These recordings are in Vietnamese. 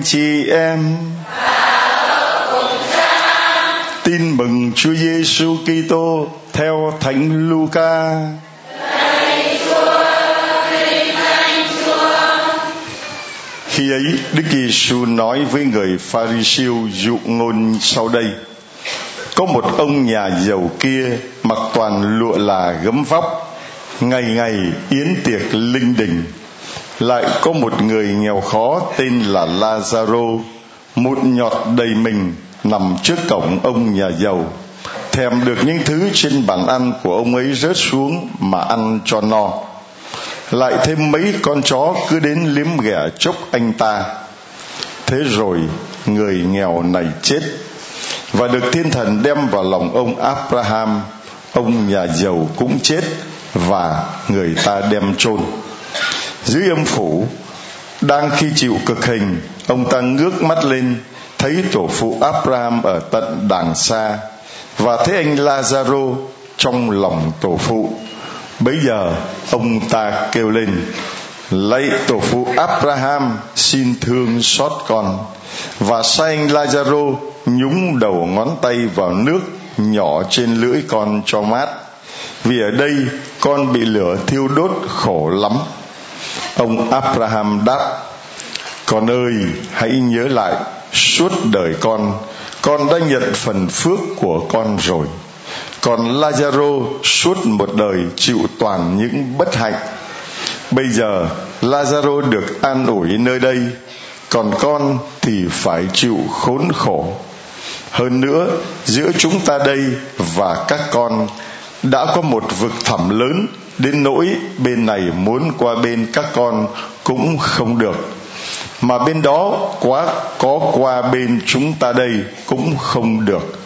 anh chị em tin mừng Chúa Giêsu Kitô theo Thánh Luca. Khi ấy, Đức Giêsu nói với người Pharisêu dụ ngôn sau đây: Có một ông nhà giàu kia mặc toàn lụa là gấm vóc, ngày ngày yến tiệc linh đình. Lại có một người nghèo khó tên là Lazaro, một nhọt đầy mình nằm trước cổng ông nhà giàu. Thèm được những thứ trên bàn ăn của ông ấy rớt xuống mà ăn cho no. Lại thêm mấy con chó cứ đến liếm ghẻ chốc anh ta. Thế rồi người nghèo này chết và được thiên thần đem vào lòng ông abraham ông nhà giàu cũng chết và người ta đem chôn dưới âm phủ đang khi chịu cực hình, ông ta ngước mắt lên, thấy tổ phụ Abraham ở tận đàng xa và thấy anh Lazaro trong lòng tổ phụ. Bấy giờ, ông ta kêu lên, Lạy tổ phụ Abraham, xin thương xót con. Và sai anh Lazaro nhúng đầu ngón tay vào nước nhỏ trên lưỡi con cho mát. Vì ở đây, con bị lửa thiêu đốt khổ lắm. Ông Abraham đáp, Con ơi, hãy nhớ lại suốt đời con. Con đã nhận phần phước của con rồi. Còn Lazaro suốt một đời chịu toàn những bất hạnh. Bây giờ Lazaro được an ủi nơi đây, còn con thì phải chịu khốn khổ. Hơn nữa, giữa chúng ta đây và các con đã có một vực thẳm lớn đến nỗi bên này muốn qua bên các con cũng không được. Mà bên đó quá, có qua bên chúng ta đây cũng không được.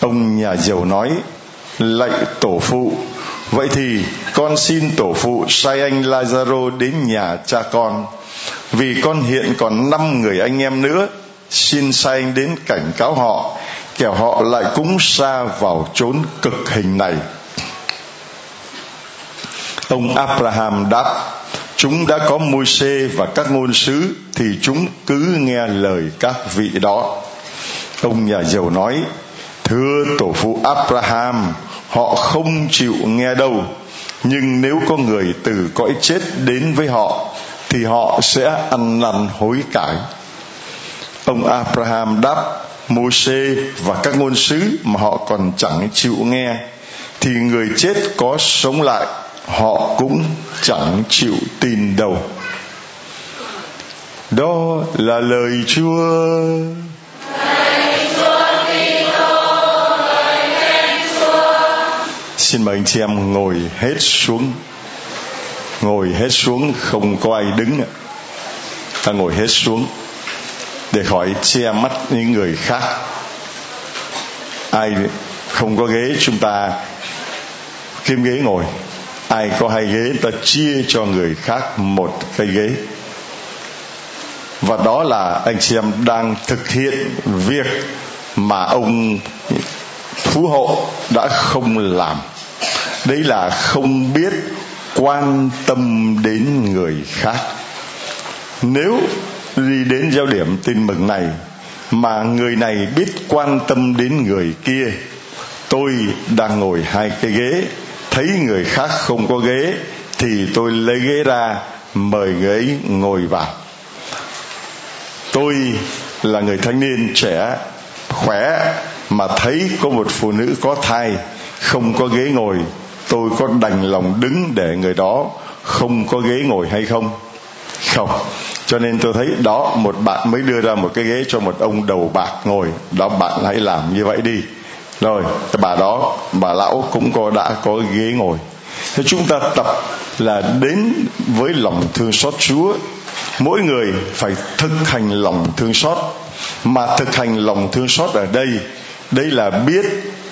Ông nhà giàu nói, lạy tổ phụ, vậy thì con xin tổ phụ sai anh lazaro đến nhà cha con. Vì con hiện còn năm người anh em nữa, xin sai anh đến cảnh cáo họ, kẻo họ lại cũng xa vào chốn cực hình này ông abraham đáp, chúng đã có môi xê và các ngôn sứ, thì chúng cứ nghe lời các vị đó. Ông nhà giàu nói, thưa tổ phụ abraham, họ không chịu nghe đâu. Nhưng nếu có người từ cõi chết đến với họ, thì họ sẽ ăn năn hối cải. Ông abraham đáp môi xê và các ngôn sứ mà họ còn chẳng chịu nghe, thì người chết có sống lại họ cũng chẳng chịu tin đâu. Đó là lời chúa. Xin mời anh chị em ngồi hết xuống. Ngồi hết xuống, không có ai đứng ta ngồi hết xuống để khỏi che mắt những người khác. Ai không có ghế, chúng ta kiếm ghế ngồi ai có hai ghế, ta chia cho người khác một cái ghế. Và đó là anh chị em đang thực hiện việc mà ông phú hộ đã không làm. Đấy là không biết quan tâm đến người khác. Nếu đi đến giao điểm, tin mừng này, mà người này biết quan tâm đến người kia, tôi đang ngồi hai cái ghế thấy người khác không có ghế, thì tôi lấy ghế ra, mời người ấy ngồi vào. Tôi là người thanh niên trẻ, khỏe, mà thấy có một phụ nữ có thai, không có ghế ngồi, tôi có đành lòng đứng để người đó không có ghế ngồi hay không? Không. Cho nên tôi thấy đó, một bạn mới đưa ra một cái ghế cho một ông đầu bạc ngồi, đó bạn hãy làm như vậy đi rồi cái bà đó, bà lão cũng có, đã có ghế ngồi. Thế chúng ta tập là đến với lòng thương xót chúa. Mỗi người phải thực hành lòng thương xót. Mà thực hành lòng thương xót ở đây đây là biết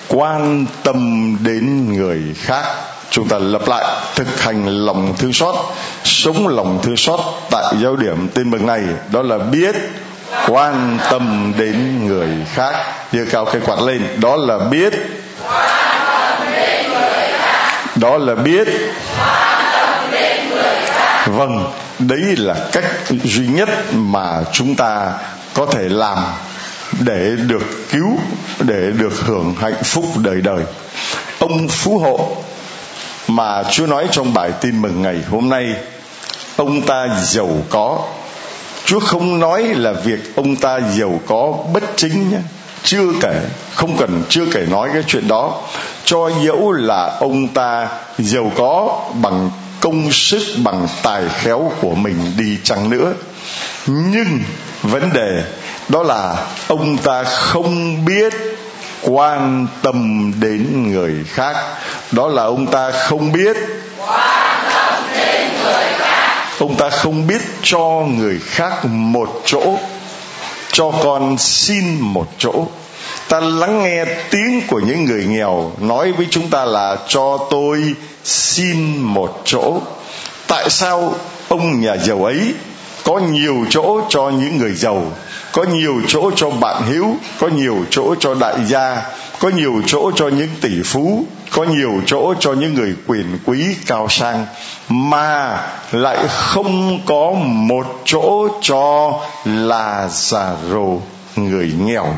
quan tâm đến người khác. Chúng ta lặp lại, thực hành lòng thương xót, sống lòng thương xót tại giáo điểm tên mừng này. Đó là biết quan tâm đến người khác giơ cao cái quạt lên, đó là biết. Đó là biết. Vâng đấy là cách duy nhất mà chúng ta có thể làm để được cứu, để được hưởng hạnh phúc đời đời. Ông phú hộ, mà chúa nói trong bài tin mừng ngày hôm nay, ông ta giàu có chúa không nói là việc ông ta giàu có bất chính nhé. Chưa kể, không cần chưa kể nói cái chuyện đó. Cho dẫu là ông ta giàu có bằng công sức, bằng tài khéo của mình đi chăng nữa. Nhưng vấn đề đó là ông ta không biết quan tâm đến người khác. Đó là ông ta không biết ông ta không biết cho người khác một chỗ, cho con xin một chỗ. Ta lắng nghe tiếng của những người nghèo nói với chúng ta là cho tôi xin một chỗ. Tại sao ông nhà giàu ấy có nhiều chỗ cho những người giàu, có nhiều chỗ cho bạn hữu có nhiều chỗ cho đại gia có nhiều chỗ cho những tỷ phú, có nhiều chỗ cho những người quyền quý cao sang, mà lại không có một chỗ cho là già rồ, người nghèo.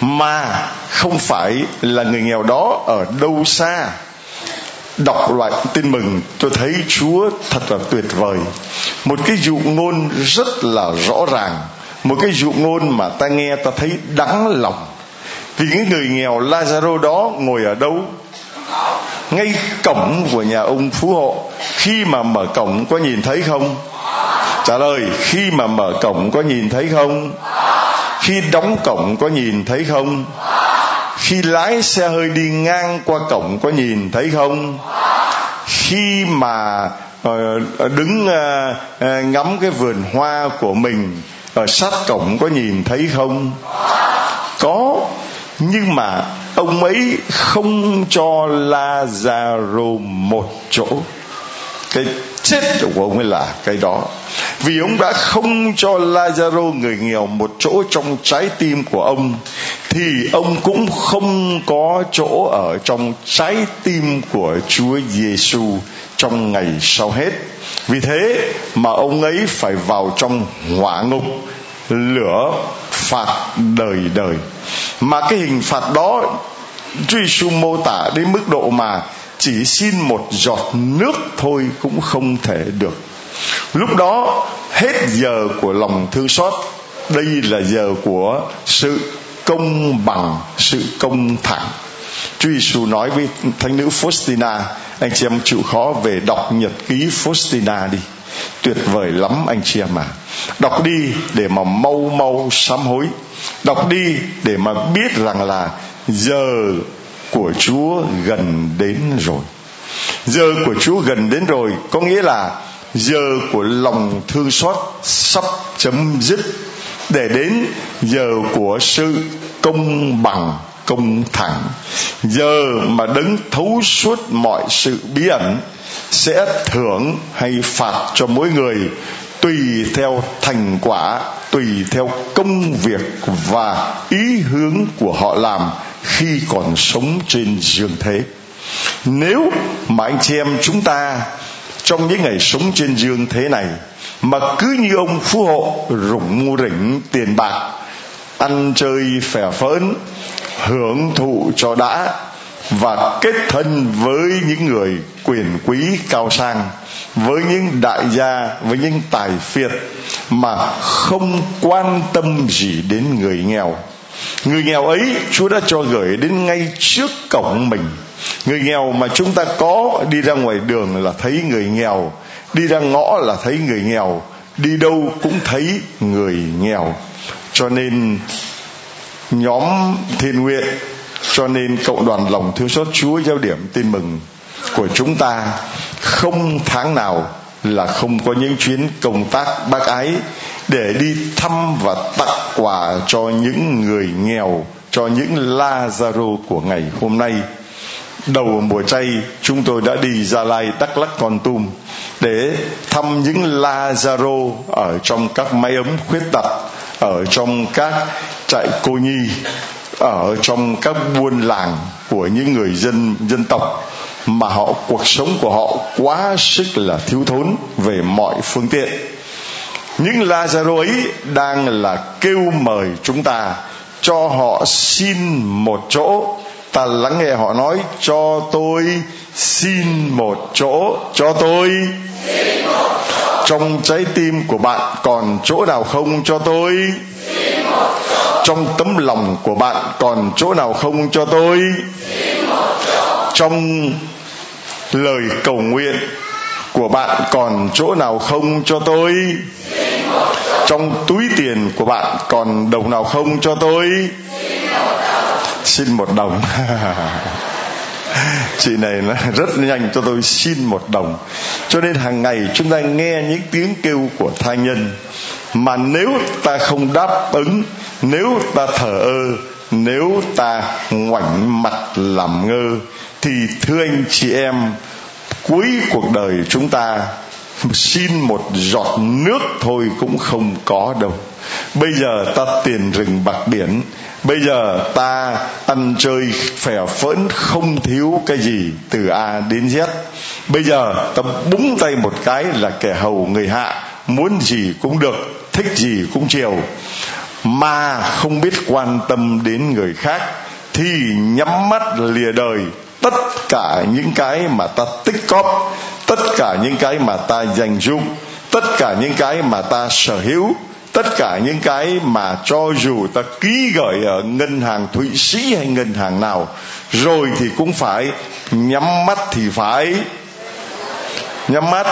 Mà không phải là người nghèo đó ở đâu xa. Đọc loại tin mừng, tôi thấy chúa thật là tuyệt vời. Một cái dụ ngôn rất là rõ ràng. Một cái dụ ngôn mà ta nghe ta thấy đắng lòng vì những người nghèo Lazaro đó ngồi ở đâu? Ngay cổng của nhà ông phú hộ. Khi mà mở cổng, có nhìn thấy không? Trả lời, khi mà mở cổng, có nhìn thấy không? Khi đóng cổng, có nhìn thấy không? Khi lái xe hơi đi ngang qua cổng, có nhìn thấy không? Khi mà ờ, đứng ờ, ờ, ngắm cái vườn hoa của mình, ở sát cổng có nhìn thấy không? Có nhưng mà ông ấy không cho Lazaro một chỗ. Cái chết của ông ấy là cái đó. Vì ông đã không cho Lazaro người nghèo một chỗ trong trái tim của ông, thì ông cũng không có chỗ ở trong trái tim của Chúa Giêsu trong ngày sau hết. Vì thế mà ông ấy phải vào trong hỏa ngục lửa phạt đời đời. Mà cái hình phạt đó Chúa Giêsu mô tả đến mức độ mà chỉ xin một giọt nước thôi cũng không thể được. Lúc đó, hết giờ của lòng thương xót. Đây là giờ của sự công bằng, sự công thẳng. Chúa Giêsu nói với thánh nữ Faustina, anh chị em chịu khó về đọc nhật ký Faustina đi. Tuyệt vời lắm anh chị em à đọc đi để mà mau mau sám hối. Đọc đi để mà biết rằng là giờ của Chúa gần đến rồi. Giờ của Chúa gần đến rồi có nghĩa là giờ của lòng thương xót sắp chấm dứt để đến giờ của sự công bằng, công thẳng. Giờ mà đấng thấu suốt mọi sự bí ẩn sẽ thưởng hay phạt cho mỗi người tùy theo thành quả, tùy theo công việc và ý hướng của họ làm khi còn sống trên dương thế. Nếu mà anh chị em chúng ta trong những ngày sống trên dương thế này mà cứ như ông phú hộ rủng rỉnh tiền bạc, ăn chơi phè phỡn hưởng thụ cho đã và kết thân với những người quyền quý cao sang với những đại gia, với những tài phiệt mà không quan tâm gì đến người nghèo. Người nghèo ấy, chúa đã cho gửi đến ngay trước cổng mình. Người nghèo mà chúng ta có, đi ra ngoài đường là thấy người nghèo, đi ra ngõ là thấy người nghèo, đi đâu cũng thấy người nghèo. Cho nên, nhóm thiên nguyện, cho nên cộng đoàn lòng thương xót chúa giao điểm tin mừng của chúng ta không tháng nào là không có những chuyến công tác bác ái để đi thăm và tặng quà cho những người nghèo cho những Lazaro của ngày hôm nay. Đầu mùa chay chúng tôi đã đi Gia Lai Đắk lắc, Con Tum để thăm những Lazaro ở trong các máy ấm khuyết tật ở trong các trại cô nhi ở trong các buôn làng của những người dân dân tộc mà họ, cuộc sống của họ quá sức là thiếu thốn về mọi phương tiện. Những Lazaro ấy đang là kêu mời chúng ta cho họ xin một chỗ. Ta lắng nghe họ nói, cho tôi xin một chỗ, cho tôi trong trái tim của bạn còn chỗ nào không? Cho tôi trong tấm lòng của bạn còn chỗ nào không? Cho tôi trong lời cầu nguyện của bạn còn chỗ nào không cho tôi? Trong túi tiền của bạn còn đồng nào không cho tôi? Xin một đồng. Chị này nó rất nhanh cho tôi xin một đồng. Cho nên hàng ngày chúng ta nghe những tiếng kêu của tha nhân. Mà nếu ta không đáp ứng, nếu ta thờ ơ, nếu ta ngoảnh mặt làm ngơ thì thưa anh chị em, cuối cuộc đời chúng ta, xin một giọt nước thôi cũng không có đâu. Bây giờ ta tiền rừng bạc biển, bây giờ ta ăn chơi phè phỡn không thiếu cái gì từ a đến z. Bây giờ ta búng tay một cái là kẻ hầu người hạ, muốn gì cũng được, thích gì cũng chiều. Mà không biết quan tâm đến người khác thì nhắm mắt lìa đời tất cả những cái mà ta tích cóp tất cả những cái mà ta dành dụng, tất cả những cái mà ta sở hữu, tất cả những cái mà cho dù ta ký gửi ở ngân hàng thụy sĩ hay ngân hàng nào, rồi thì cũng phải nhắm mắt thì phải. Nhắm mắt.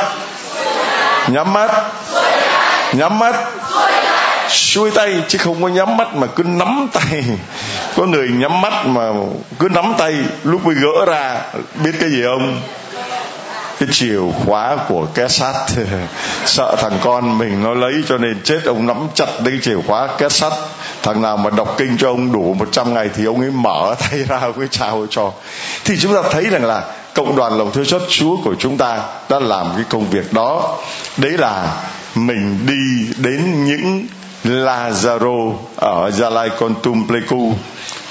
Nhắm mắt. Nhắm mắt. Xuôi tay, chứ không có nhắm mắt mà cứ nắm tay có người nhắm mắt mà cứ nắm tay lúc mới gỡ ra, biết cái gì không? Cái chìa khóa của két sắt. Sợ thằng con mình nó lấy cho nên chết, ông nắm chặt cái chìa khóa két sắt. Thằng nào mà đọc kinh cho ông đủ 100 ngày thì ông ấy mở tay ra ông ấy cho. Thì chúng ta thấy rằng là cộng đoàn lòng thương xót Chúa của chúng ta đã làm cái công việc đó. Đấy là mình đi đến những Lazaro ở Gia Lai Con Tum Pleiku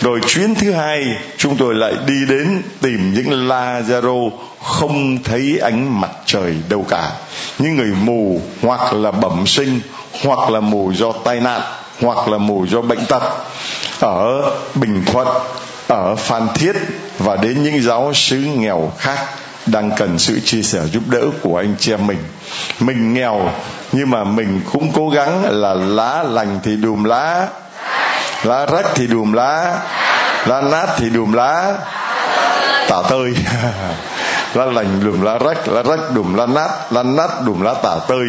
rồi chuyến thứ hai, chúng tôi lại đi đến tìm những Lazaro không thấy ánh mặt trời đâu cả. Những người mù, hoặc là bẩm sinh, hoặc là mù do tai nạn, hoặc là mù do bệnh tật, ở bình thuận, ở phan thiết, và đến những giáo xứ nghèo khác đang cần sự chia sẻ giúp đỡ của anh chị em mình. Mình nghèo, nhưng mà mình cũng cố gắng là lá lành thì đùm lá lá rách thì đùm lá lá nát thì đùm lá. Tả tơi. Lá lành đùm lá rách lá rách đùm lá nát lá nát đùm lá tả tơi.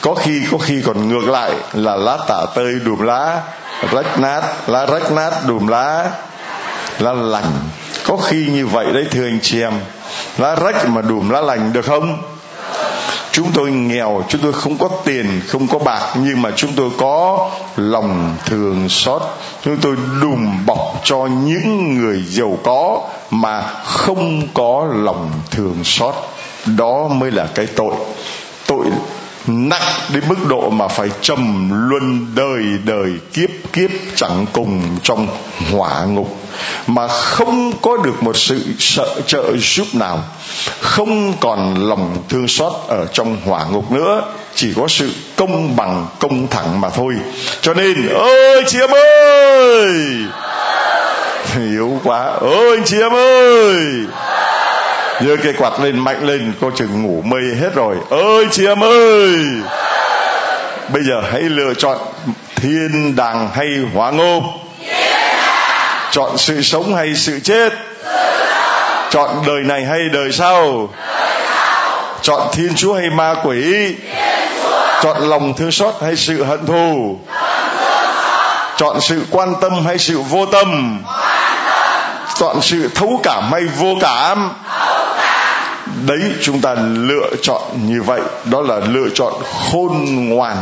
Có khi có khi còn ngược lại là lá tả tơi đùm lá, rách nát, lá rách nát đùm lá. Lá lành. Có khi như vậy đấy, thưa anh chị em. Lá rách mà đùm lá lành được không? Chúng tôi nghèo, chúng tôi không có tiền, không có bạc, nhưng mà chúng tôi có lòng thường xót. Chúng tôi đùm bọc cho những người giàu có mà không có lòng thường xót. Đó mới là cái tội. Tội nặng đến mức độ mà phải trầm luân đời đời kiếp kiếp, chẳng cùng trong hỏa ngục mà không có được một sự sợ trợ giúp nào, không còn lòng thương xót ở trong hỏa ngục nữa, chỉ có sự công bằng, công thẳng mà thôi. Cho nên ơi chị em ơi! Yếu quá! Ơi anh chị em ơi! Giơ cây quạt lên mạnh lên cô chừng ngủ mây hết rồi. Ơi chị em ơi! Bây giờ hãy lựa chọn thiên đàng hay hỏa ngục chọn sự sống hay sự chết? Chọn đời này hay đời sau? Chọn thiên chúa hay ma quỷ? Chọn lòng thương xót hay sự hận thù? Chọn sự quan tâm hay sự vô tâm? Chọn sự thấu cảm hay vô cảm? Đấy, chúng ta lựa chọn như vậy. Đó là lựa chọn khôn ngoan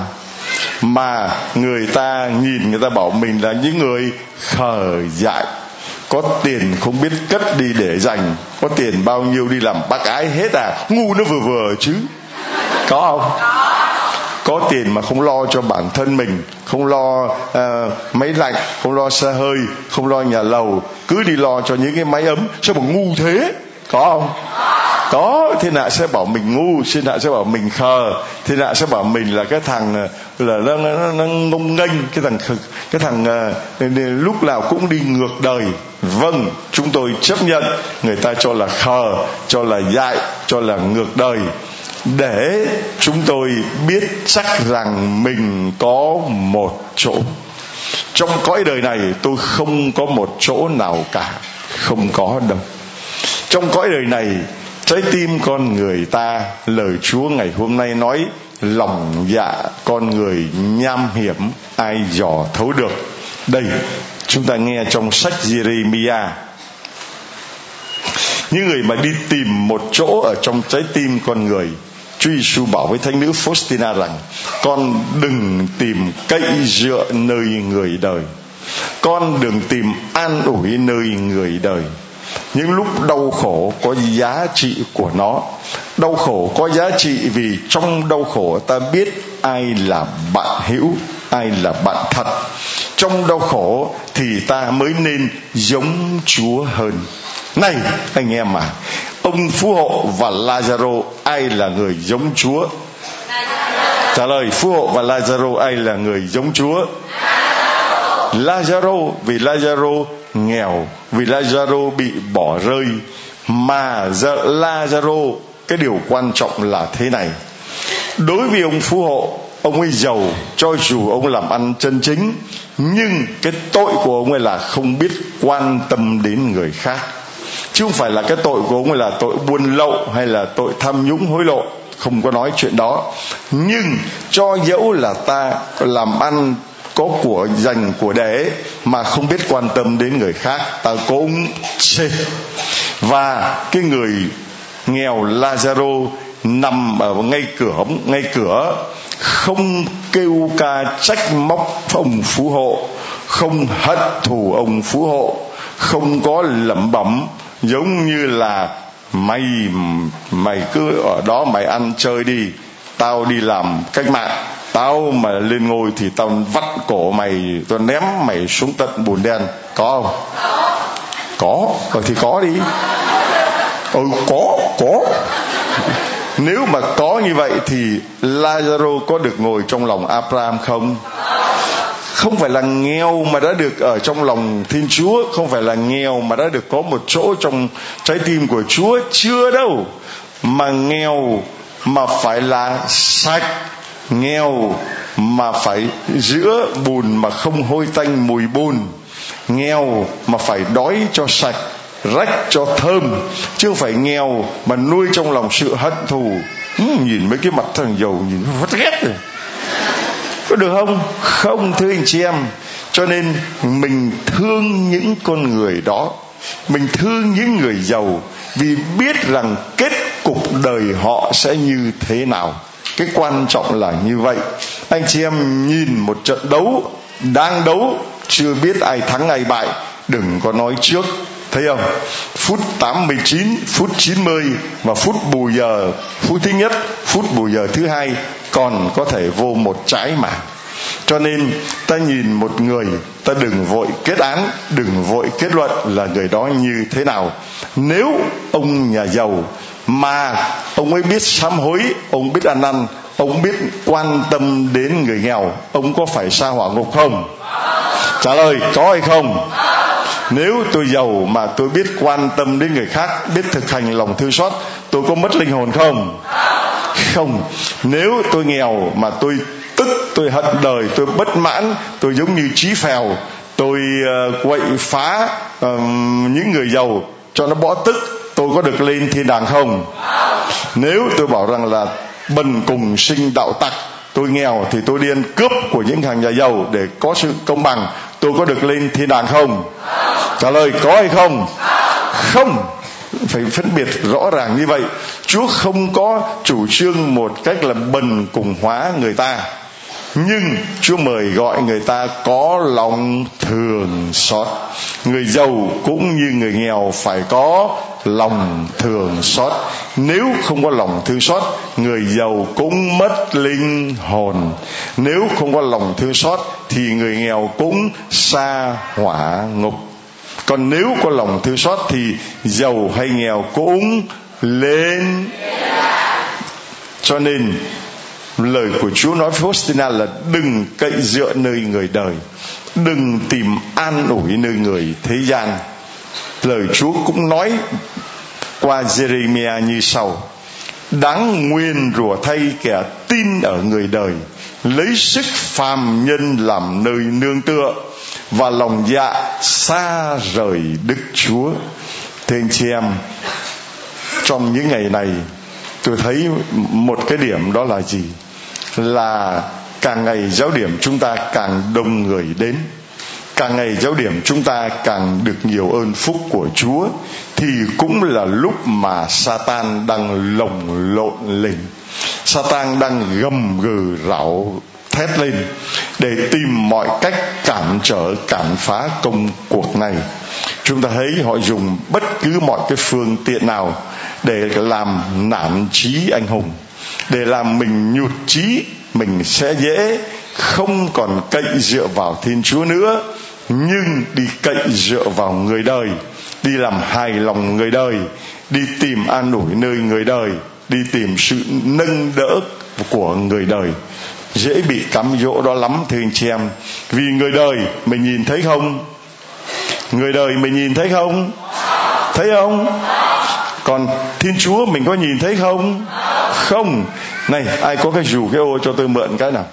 mà người ta nhìn người ta bảo mình là những người khờ dại. Có tiền không biết cất đi để dành có tiền bao nhiêu đi làm bác ái hết à ngu nó vừa vừa chứ. Có không? Có tiền mà không lo cho bản thân mình không lo uh, máy lạnh không lo xe hơi không lo nhà lầu cứ đi lo cho những cái máy ấm sao mà ngu thế? Có không? Có thiên hạ sẽ bảo mình ngu thiên hạ sẽ bảo mình khờ thiên hạ sẽ bảo mình là cái thằng là nó nó, nó ngông nghênh cái thằng cái thằng uh, lúc nào cũng đi ngược đời. Vâng chúng tôi chấp nhận người ta cho là khờ cho là dại cho là ngược đời. Để chúng tôi biết chắc rằng mình có một chỗ. Trong cõi đời này tôi không có một chỗ nào cả không có đâu. Trong cõi đời này trái tim con người ta, lời chúa ngày hôm nay nói, lòng dạ con người nham hiểm, ai dò thấu được. Đây, chúng ta nghe trong sách Jeremiah những người mà đi tìm một chỗ ở trong trái tim con người, Chúa Giêsu bảo với thánh nữ Faustina rằng, con đừng tìm cậy dựa nơi người đời. Con đừng tìm an ủi nơi người đời những lúc đau khổ có giá trị của nó. Đau khổ có giá trị vì trong đau khổ ta biết ai là bạn hữu, ai là bạn thật. Trong đau khổ thì ta mới nên giống chúa hơn. Này, anh em à ông phú hộ và lazaro, ai là người giống chúa? Trả lời, phú hộ và lazaro, ai là người giống chúa? Lazaro. Vì lazaro nghèo, vì lazaro bị bỏ rơi, mà lazaro cái điều quan trọng là thế này. Đối với ông phú hộ, ông ấy giàu, cho dù ông làm ăn chân chính, nhưng cái tội của ông ấy là không biết quan tâm đến người khác. Chứ không phải là cái tội của ông ấy là tội buôn lậu hay là tội tham nhũng hối lộ, không có nói chuyện đó. Nhưng cho dẫu là ta làm ăn có của dành của để mà không biết quan tâm đến người khác, ta cũng chết và cái người nghèo Lazaro nằm ở ngay cửa ngay cửa, không kêu ca trách móc ông phú hộ, không hận thù ông phú hộ, không có lẩm bẩm, giống như là mày mày cứ ở đó mày ăn chơi đi, tao đi làm cách mạng tao mà lên ngôi thì tao vắt cổ mày tao ném mày xuống tận bùn đen. Có không? Có. Rồi thì có đi. Ừ có có. Nếu mà có như vậy thì Lazaro có được ngồi trong lòng Abraham không? Không phải là nghèo mà đã được ở trong lòng Thiên Chúa, không phải là nghèo mà đã được có một chỗ trong trái tim của Chúa. Chưa đâu. Mà nghèo mà phải là sạch, nghèo mà phải giữa bùn mà không hôi tanh mùi bùn, nghèo mà phải đói cho sạch, rách cho thơm chứ không phải nghèo mà nuôi trong lòng sự hận thù. Ừ, nhìn mấy cái mặt thằng giàu nhìn vắt ghét rồi. Có được không? Không thưa anh chị em. Cho nên mình thương những con người đó. Mình thương những người giàu vì biết rằng kết cục đời họ sẽ như thế nào cái quan trọng là như vậy. Anh chị em nhìn một trận đấu đang đấu, chưa biết ai thắng ai bại, đừng có nói trước. Thấy không? Phút 89 phút 90 và phút bù giờ, phút thứ nhất, phút bù giờ thứ hai còn có thể vô một trái mà. Cho nên ta nhìn một người, ta đừng vội kết án, đừng vội kết luận là người đó như thế nào. Nếu ông nhà giàu mà ông ấy biết sám hối ông biết ăn năn ông biết quan tâm đến người nghèo ông có phải xa hỏa ngục không? Trả lời có hay không? Nếu tôi giàu mà tôi biết quan tâm đến người khác biết thực hành lòng thương xót tôi có mất linh hồn không? Không. Nếu tôi nghèo mà tôi tức tôi hận đời tôi bất mãn tôi giống như trí phèo tôi uh, quậy phá uh, những người giàu cho nó bỏ tức tôi có được lên thiên đàng không? Nếu tôi bảo rằng là bần cùng sinh đạo tặc, tôi nghèo thì tôi đi ăn cướp của những hàng nhà giàu để có sự công bằng. Tôi có được lên thiên đàng không? Trả lời có hay không? Không. Phải phân biệt rõ ràng như vậy. Chúa không có chủ trương một cách là bần cùng hóa người ta nhưng chúa mời gọi người ta có lòng thường xót. Người giàu cũng như người nghèo phải có lòng thường xót. Nếu không có lòng thương xót, người giàu cũng mất linh hồn. Nếu không có lòng thương xót, thì người nghèo cũng xa hỏa ngục. Còn nếu có lòng thương xót, thì giàu hay nghèo cũng lên. Cho nên lời của Chúa nói với Faustina là đừng cậy dựa nơi người đời đừng tìm an ủi nơi người thế gian lời Chúa cũng nói qua Jeremiah như sau đáng nguyên rủa thay kẻ tin ở người đời lấy sức phàm nhân làm nơi nương tựa và lòng dạ xa rời Đức Chúa. Thưa anh chị em, trong những ngày này tôi thấy một cái điểm đó là gì? Là càng ngày giáo điểm chúng ta càng đông người đến. Càng ngày giáo điểm chúng ta càng được nhiều ơn phúc của Chúa, thì cũng là lúc mà Satan đang lồng lộn lên. Satan đang gầm gừ rảo thét lên để tìm mọi cách cản trở, cản phá công cuộc này. Chúng ta thấy họ dùng bất cứ mọi cái phương tiện nào để làm nản trí anh hùng để làm mình nhụt chí, mình sẽ dễ, không còn cậy dựa vào thiên chúa nữa. Nhưng đi cậy dựa vào người đời, đi làm hài lòng người đời, đi tìm an ủi nơi người đời, đi tìm sự nâng đỡ của người đời. Dễ bị cám dỗ đó lắm, thưa anh chị em. Vì người đời, mình nhìn thấy không? Người đời, mình nhìn thấy không? Thấy không? Còn thiên chúa, mình có nhìn thấy không? Không. Này, ai có cái dù cái ô cho tôi mượn cái nào?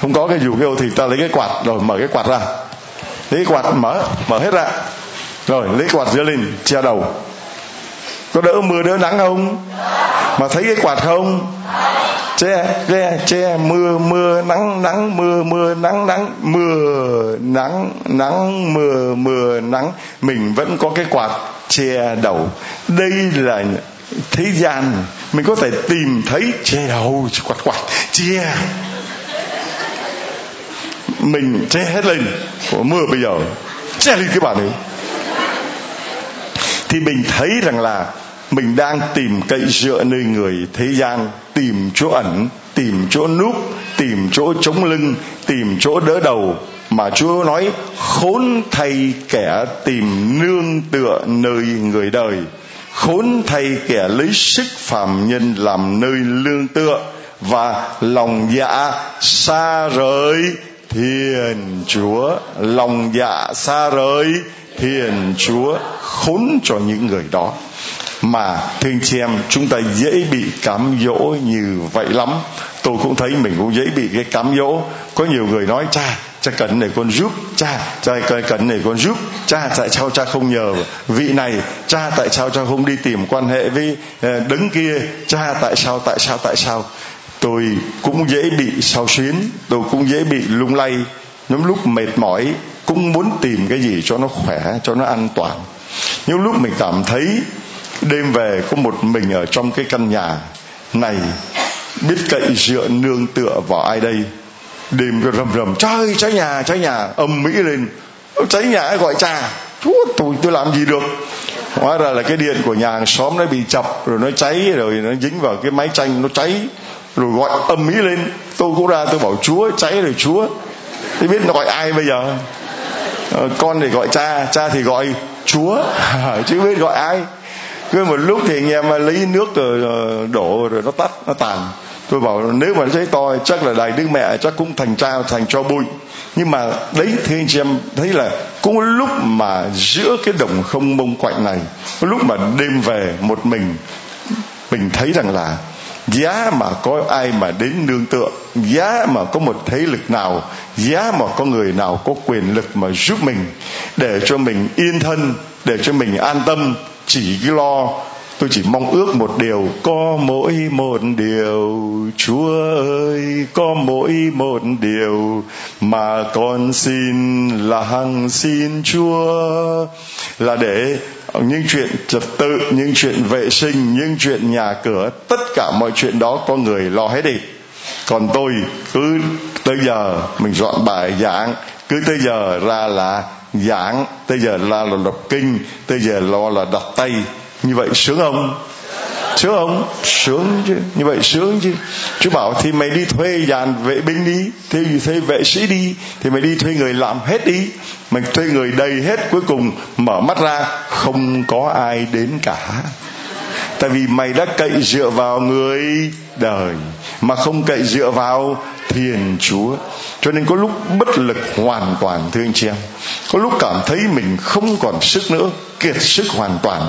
Không có cái dù cái ô thì ta lấy cái quạt rồi, mở cái quạt ra. Lấy cái quạt mở mở hết ra. Rồi, lấy quạt giơ lên, che đầu. Có đỡ mưa đỡ nắng không? Mà thấy cái quạt không? Che che che. Mưa mưa, nắng nắng, mưa mưa, nắng nắng. Mưa, nắng nắng, mưa mưa, nắng. Mình vẫn có cái quạt che đầu. Đây là thế gian mình có thể tìm thấy che đầu, quạt quạt, che. Mình che hết lên. Của mưa bây giờ che lên cái bạn ấy. Thì mình thấy rằng là mình đang tìm cậy dựa nơi người thế gian, tìm chỗ ẩn, tìm chỗ núp, tìm chỗ chống lưng, tìm chỗ đỡ đầu. Mà chúa nói, khốn thay kẻ tìm nương tựa nơi người đời khốn thay kẻ lấy sức phàm nhân làm nơi lương tựa và lòng dạ xa rời, thiên chúa, lòng dạ xa rời, thiên chúa khốn cho những người đó. Mà thưa chị em, chúng ta dễ bị cám dỗ như vậy lắm. Tôi cũng thấy mình cũng dễ bị cái cám dỗ. Có nhiều người nói, cha cha cần này con giúp cha cha cần này con giúp cha, tại sao cha không nhờ vị này? Cha, tại sao cha không đi tìm quan hệ với ờ, đứng kia? Cha, tại sao tại sao tại sao? Tôi cũng dễ bị sao xuyến, tôi cũng dễ bị lung lay. Những lúc mệt mỏi, cũng muốn tìm cái gì cho nó khỏe, cho nó an toàn. Những lúc mình cảm thấy đêm về có một mình ở trong cái căn nhà này, biết cậy dựa nương tựa vào ai đây? Đêm rầm rầm cháy cháy nhà cháy nhà. Âm mỹ lên cháy nhà gọi cha. Chúa tôi tôi làm gì được? Hóa ra là cái điện của nhà hàng xóm nó bị chập rồi nó cháy rồi nó dính vào cái máy tranh nó cháy rồi gọi âm mỹ lên. Tôi cũng ra tôi bảo chúa cháy rồi chúa. Tôi biết nó gọi ai bây giờ? Ờ, con thì gọi cha cha thì gọi chúa chứ biết gọi ai. Cứ một lúc thì anh em lấy nước rồi ờ, đổ rồi nó tắt nó tàn tôi bảo nếu mà thấy to chắc là đài đức mẹ chắc cũng thành cha thành cho bụi. Nhưng mà đấy thì anh chị em, thấy là cũng lúc mà giữa cái đồng không mông quạnh này lúc mà đêm về một mình mình thấy rằng là giá mà có ai mà đến nương tựa, giá mà có một thế lực nào, giá mà có người nào có quyền lực mà giúp mình, để cho mình yên thân, để cho mình an tâm, chỉ lo tôi chỉ mong ước một điều, có mỗi một điều. Chúa ơi, có mỗi một điều mà con xin là hằng xin chúa. Là để những chuyện trật tự, những chuyện vệ sinh, những chuyện nhà cửa, tất cả mọi chuyện đó có người lo hết đi. Còn tôi cứ tới giờ mình dọn bài giảng, cứ tới giờ ra là giảng, tới giờ là là đọc kinh, tới giờ lo là đặt tay như vậy sướng không? Sướng không? Sướng chứ. Như vậy sướng chứ. Chú bảo thì mày đi thuê dàn vệ binh đi. Thì thuê vệ sĩ đi. Thì mày đi thuê người làm hết đi. Mày thuê người đầy hết cuối cùng mở mắt ra, không có ai đến cả. Tại vì mày đã cậy dựa vào người đời. Mà không cậy dựa vào thiền chúa. Cho nên có lúc bất lực hoàn toàn, thưa anh chị em. Có lúc cảm thấy mình không còn sức nữa, kiệt sức hoàn toàn.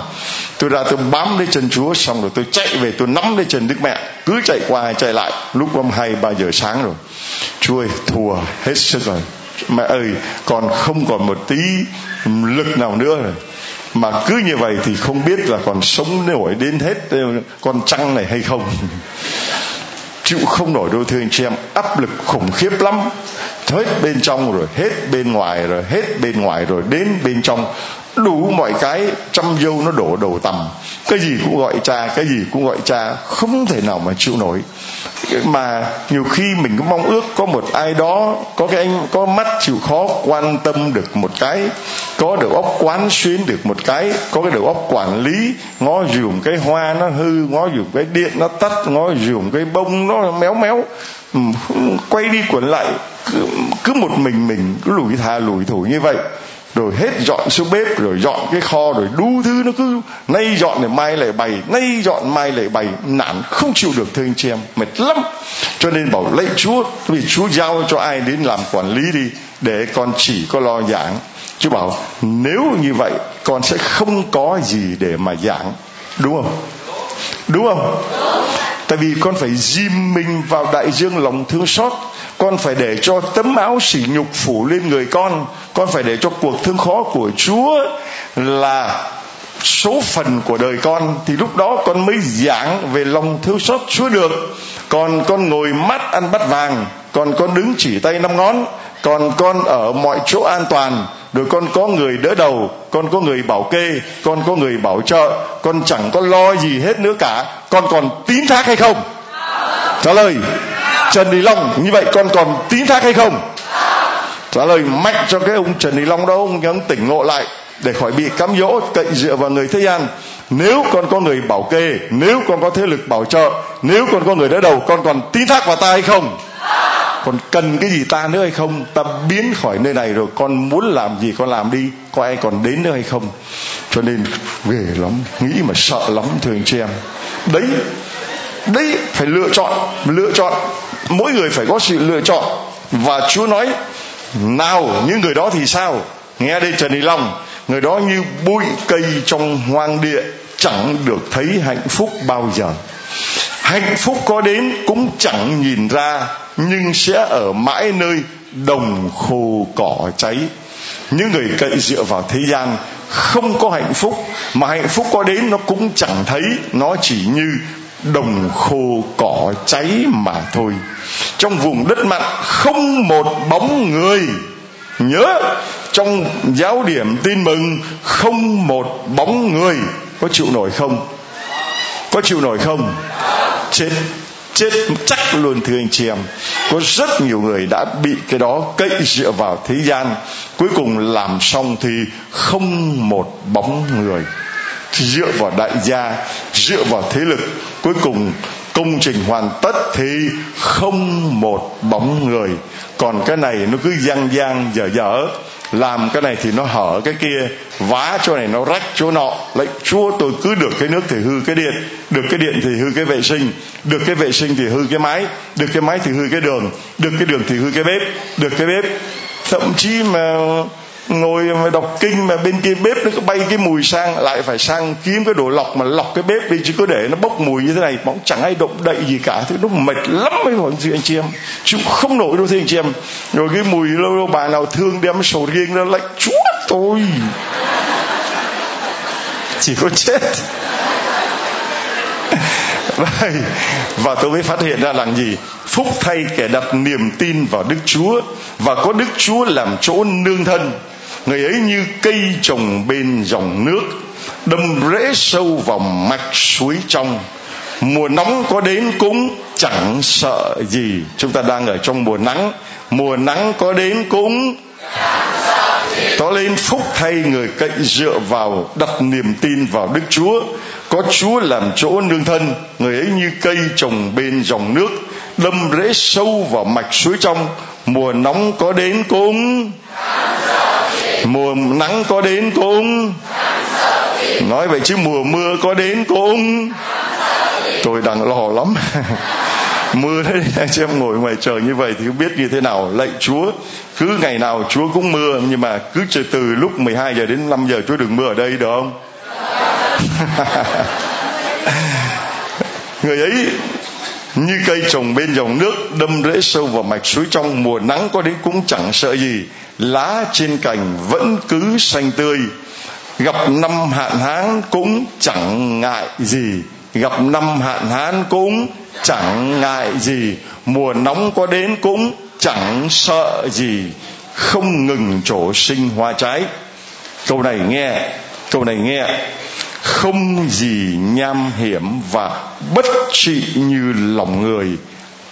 Tôi ra tôi bám lấy chân chúa, xong rồi tôi chạy về, tôi nắm lấy chân đức mẹ. Cứ chạy qua, chạy lại. Lúc hôm hai, ba giờ sáng rồi. Chúa ơi, thua hết sức rồi. Mẹ ơi còn không còn một tí lực nào nữa rồi. Mà cứ như vậy thì không biết là còn sống nổi đến hết, con trăng này hay không chịu không nổi đâu thưa anh chị em, áp lực khủng khiếp lắm. Hết bên trong rồi, hết bên ngoài rồi, hết bên ngoài rồi, đến bên trong. Đủ mọi cái, trăm dâu nó đổ đầu tầm cái gì cũng gọi cha, cái gì cũng gọi cha, không thể nào mà chịu nổi mà nhiều khi mình cũng mong ước có một ai đó có cái anh có mắt chịu khó quan tâm được một cái có đầu óc quán xuyến được một cái có cái đầu óc quản lý ngó dùm cái hoa nó hư ngó dùm cái điện nó tắt ngó dùm cái bông nó méo méo ừ, quay đi quẩn lại cứ, cứ một mình mình cứ lủi thà lủi thủ như vậy rồi hết dọn xuống bếp, rồi dọn cái kho, rồi đu thứ nó cứ nay dọn để mai lại bày nay dọn mai lại bày. Nản không chịu được, thưa anh chị em, mệt lắm. Cho nên bảo lạy chúa, vì chúa giao cho ai đến làm quản lý đi, để con chỉ có lo giảng. Chúa bảo, nếu như vậy, con sẽ không có gì để mà giảng. Đúng không? Đúng không? Tại vì con phải dìm mình vào đại dương lòng thương xót con phải để cho tấm áo sỉ nhục phủ lên người con. Con phải để cho cuộc thương khó của chúa là số phận của đời con. Thì lúc đó con mới giảng về lòng thương xót chúa được. Còn con ngồi mắt ăn bắt vàng. Còn con đứng chỉ tay năm ngón. Còn con ở mọi chỗ an toàn. Rồi con có người đỡ đầu. Con có người bảo kê. Con có người bảo trợ. Con chẳng có lo gì hết nữa cả. Con còn tín thác hay không? Trả lời trần Đình long như vậy, con còn tín thác hay không? Trả lời mạnh cho cái ông trần Đình long đó, ông ông tỉnh ngộ lại để khỏi bị cám dỗ, cậy dựa vào người thế gian. Nếu con có người bảo kê, nếu con có thế lực bảo trợ, nếu con có người đỡ đầu, con còn tín thác vào ta hay không? Còn cần cái gì ta nữa hay không? Ta biến khỏi nơi này rồi, con muốn làm gì con làm đi, có ai còn đến nữa hay không? Cho nên ghê lắm, nghĩ mà sợ lắm, thưa anh chị em. Đấy đấy, phải lựa chọn lựa chọn mỗi người phải có sự lựa chọn. Và chúa nói, nào, những người đó thì sao? Nghe đây, trần Thị long, người đó như bụi cây trong hoang địa, chẳng được thấy hạnh phúc bao giờ. Hạnh phúc có đến cũng chẳng nhìn ra, nhưng sẽ ở mãi nơi đồng khô cỏ cháy. Những người cậy dựa vào thế gian không có hạnh phúc, mà hạnh phúc có đến nó cũng chẳng thấy. Nó chỉ như đồng khô cỏ cháy mà thôi. Trong vùng đất mặn không một bóng người. Nhớ, trong giáo điểm tin mừng, không một bóng người. Có chịu nổi không? Có chịu nổi không? Chết chết chắc luôn, thưa anh chị em. Có rất nhiều người đã bị cái đó cậy dựa vào thế gian. Cuối cùng làm xong thì không một bóng người dựa vào đại gia, dựa vào thế lực, cuối cùng công trình hoàn tất thì không một bóng người. Còn cái này nó cứ giang giang, dở dở. Làm cái này thì nó hở cái kia, vá chỗ này nó rách chỗ nọ. Lại chúa, tôi cứ được cái nước thì hư cái điện, được cái điện thì hư cái vệ sinh, được cái vệ sinh thì hư cái máy được cái máy thì hư cái đường, được cái đường thì hư cái bếp, được cái bếp. Thậm chí mà ngồi mà đọc kinh mà bên kia bếp nó cứ bay cái mùi sang, lại phải sang kiếm cái đồ lọc mà lọc cái bếp đi chứ cứ để nó bốc mùi như thế này bóng chẳng ai động đậy gì cả. Thế nó mệt lắm mới hỏi anh chị em. Chịu không nổi đâu thưa anh chị em. Rồi cái mùi lâu lâu bà nào thương đem sầu riêng ra lạnh chúa tôi. Chỉ có chết. Vâng. Và tôi mới phát hiện ra là gì? Phúc thay kẻ đặt niềm tin vào đức chúa và có đức chúa làm chỗ nương thân người ấy như cây trồng bên dòng nước, đâm rễ sâu vào mạch suối trong. Mùa nóng có đến cũng chẳng sợ gì. Chúng ta đang ở trong mùa nắng. Mùa nắng có đến cũng Tỏ lên phúc thay người cậy dựa vào, đặt niềm tin vào Đức Chúa. Có Chúa làm chỗ nương thân. Người ấy như cây trồng bên dòng nước, đâm rễ sâu vào mạch suối trong. Mùa nóng có đến cũng mùa nắng có đến cũng nói vậy chứ mùa mưa có đến cũng tôi đang lo lắm. Mưa đấy anh chị em ngồi ngoài trời như vậy thì không biết như thế nào. Lạy Chúa, cứ ngày nào Chúa cũng mưa, nhưng mà cứ từ lúc 12 giờ đến 5 giờ Chúa đừng mưa ở đây, được không? Người ấy như cây trồng bên dòng nước, đâm rễ sâu vào mạch suối trong. Mùa nắng có đến cũng chẳng sợ gì lá trên cành vẫn cứ xanh tươi. Gặp năm hạn hán cũng chẳng ngại gì. Gặp năm hạn hán cũng chẳng ngại gì. Mùa nóng có đến cũng chẳng sợ gì. Không ngừng trổ sinh hoa trái. Câu này nghe, câu này nghe. Không gì nham hiểm và bất trị như lòng người.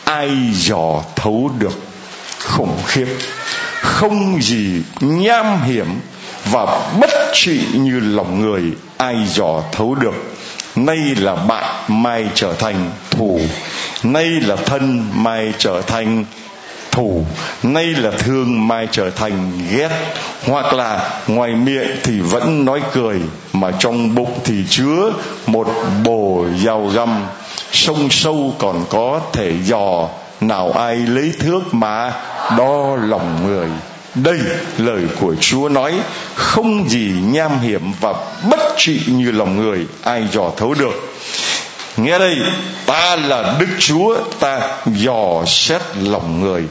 Ai dò thấu được, khủng khiếp không gì nham hiểm và bất trị như lòng người ai dò thấu được. Nay là bạn mai trở thành thù. Nay là thân mai trở thành thù. Nay là thương mai trở thành ghét. Hoặc là ngoài miệng thì vẫn nói cười, mà trong bụng thì chứa một bồ dao găm. Sông sâu còn có thể dò, nào ai lấy thước mà đo lòng người. Đây lời của chúa nói, không gì nham hiểm và bất trị như lòng người ai dò thấu được. Nghe đây, ta là đức chúa, ta dò xét lòng người.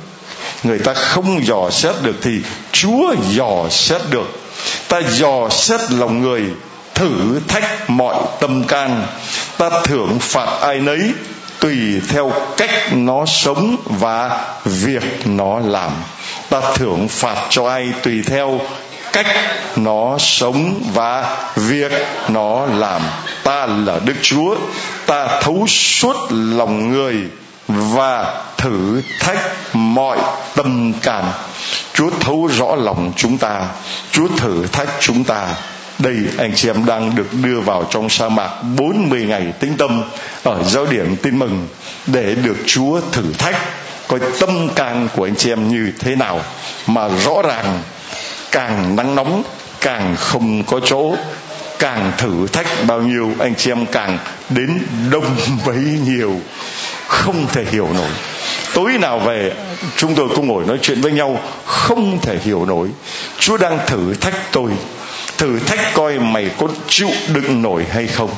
Người ta không dò xét được thì chúa dò xét được. Ta dò xét lòng người, thử thách mọi tâm can. Ta thưởng phạt ai nấy tùy theo cách nó sống và việc nó làm. Ta thưởng phạt cho ai tùy theo cách nó sống và việc nó làm. Ta là đức chúa, ta thấu suốt lòng người và thử thách mọi tâm can. Chúa thấu rõ lòng chúng ta, chúa thử thách chúng ta đây, anh chị em đang được đưa vào trong sa mạc 40 ngày tĩnh tâm ở giáo điểm tin mừng để được Chúa thử thách. Coi tâm can của anh chị em như thế nào mà rõ ràng, càng nắng nóng, càng không có chỗ, càng thử thách bao nhiêu, anh chị em càng đến đông bấy nhiều, không thể hiểu nổi. Tối nào về, chúng tôi cũng ngồi nói chuyện với nhau, không thể hiểu nổi. Chúa đang thử thách tôi thử thách coi mày có chịu đựng nổi hay không?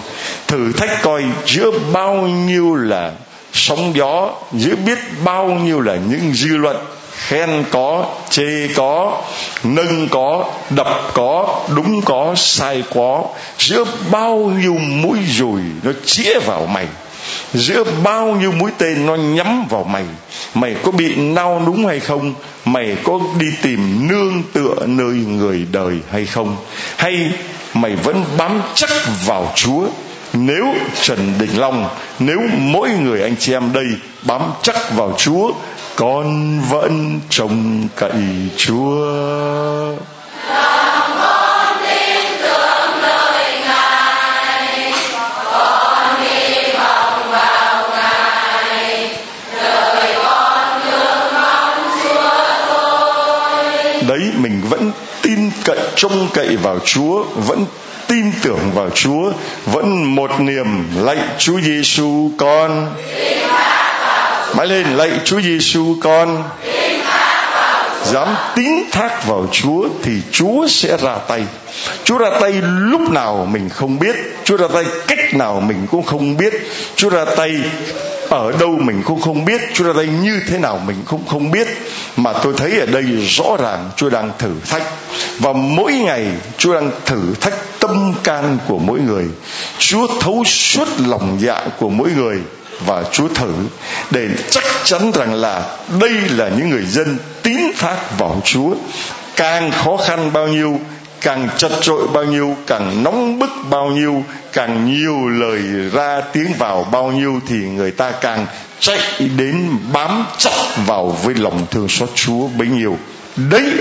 Thử thách coi giữa bao nhiêu là sóng gió, giữa biết bao nhiêu là những dư luận. Khen có, chê có, nâng có, đập có, đúng có, sai có. Giữa bao nhiêu mũi dùi nó chĩa vào mày giữa bao nhiêu mũi tên nó nhắm vào mày mày có bị nao đúng hay không? Mày có đi tìm nương tựa nơi người đời hay không? Hay mày vẫn bám chắc vào chúa? Nếu trần đình long, nếu mỗi người anh chị em đây bám chắc vào chúa, con vẫn trông cậy chúa. Cậy trông cậy vào Chúa vẫn tin tưởng vào Chúa vẫn một niềm lạy Chúa Giêsu con. Mãi lên lạy Chúa Giêsu con. Dám tín thác vào Chúa thì Chúa sẽ ra tay. Chúa ra tay lúc nào mình không biết, Chúa ra tay cách nào mình cũng không biết, Chúa ra tay ở đâu mình cũng không biết, Chúa ra đây như thế nào mình cũng không biết. Mà tôi thấy ở đây rõ ràng Chúa đang thử thách. Và mỗi ngày Chúa đang thử thách tâm can của mỗi người. Chúa thấu suốt lòng dạ của mỗi người và Chúa thử để chắc chắn rằng là đây là những người dân tín thác vào Chúa. Càng khó khăn bao nhiêu càng chật trội bao nhiêu, càng nóng bức bao nhiêu, càng nhiều lời ra tiếng vào bao nhiêu thì người ta càng chạy đến bám chặt vào với lòng thương xót Chúa bấy nhiêu. Đấy,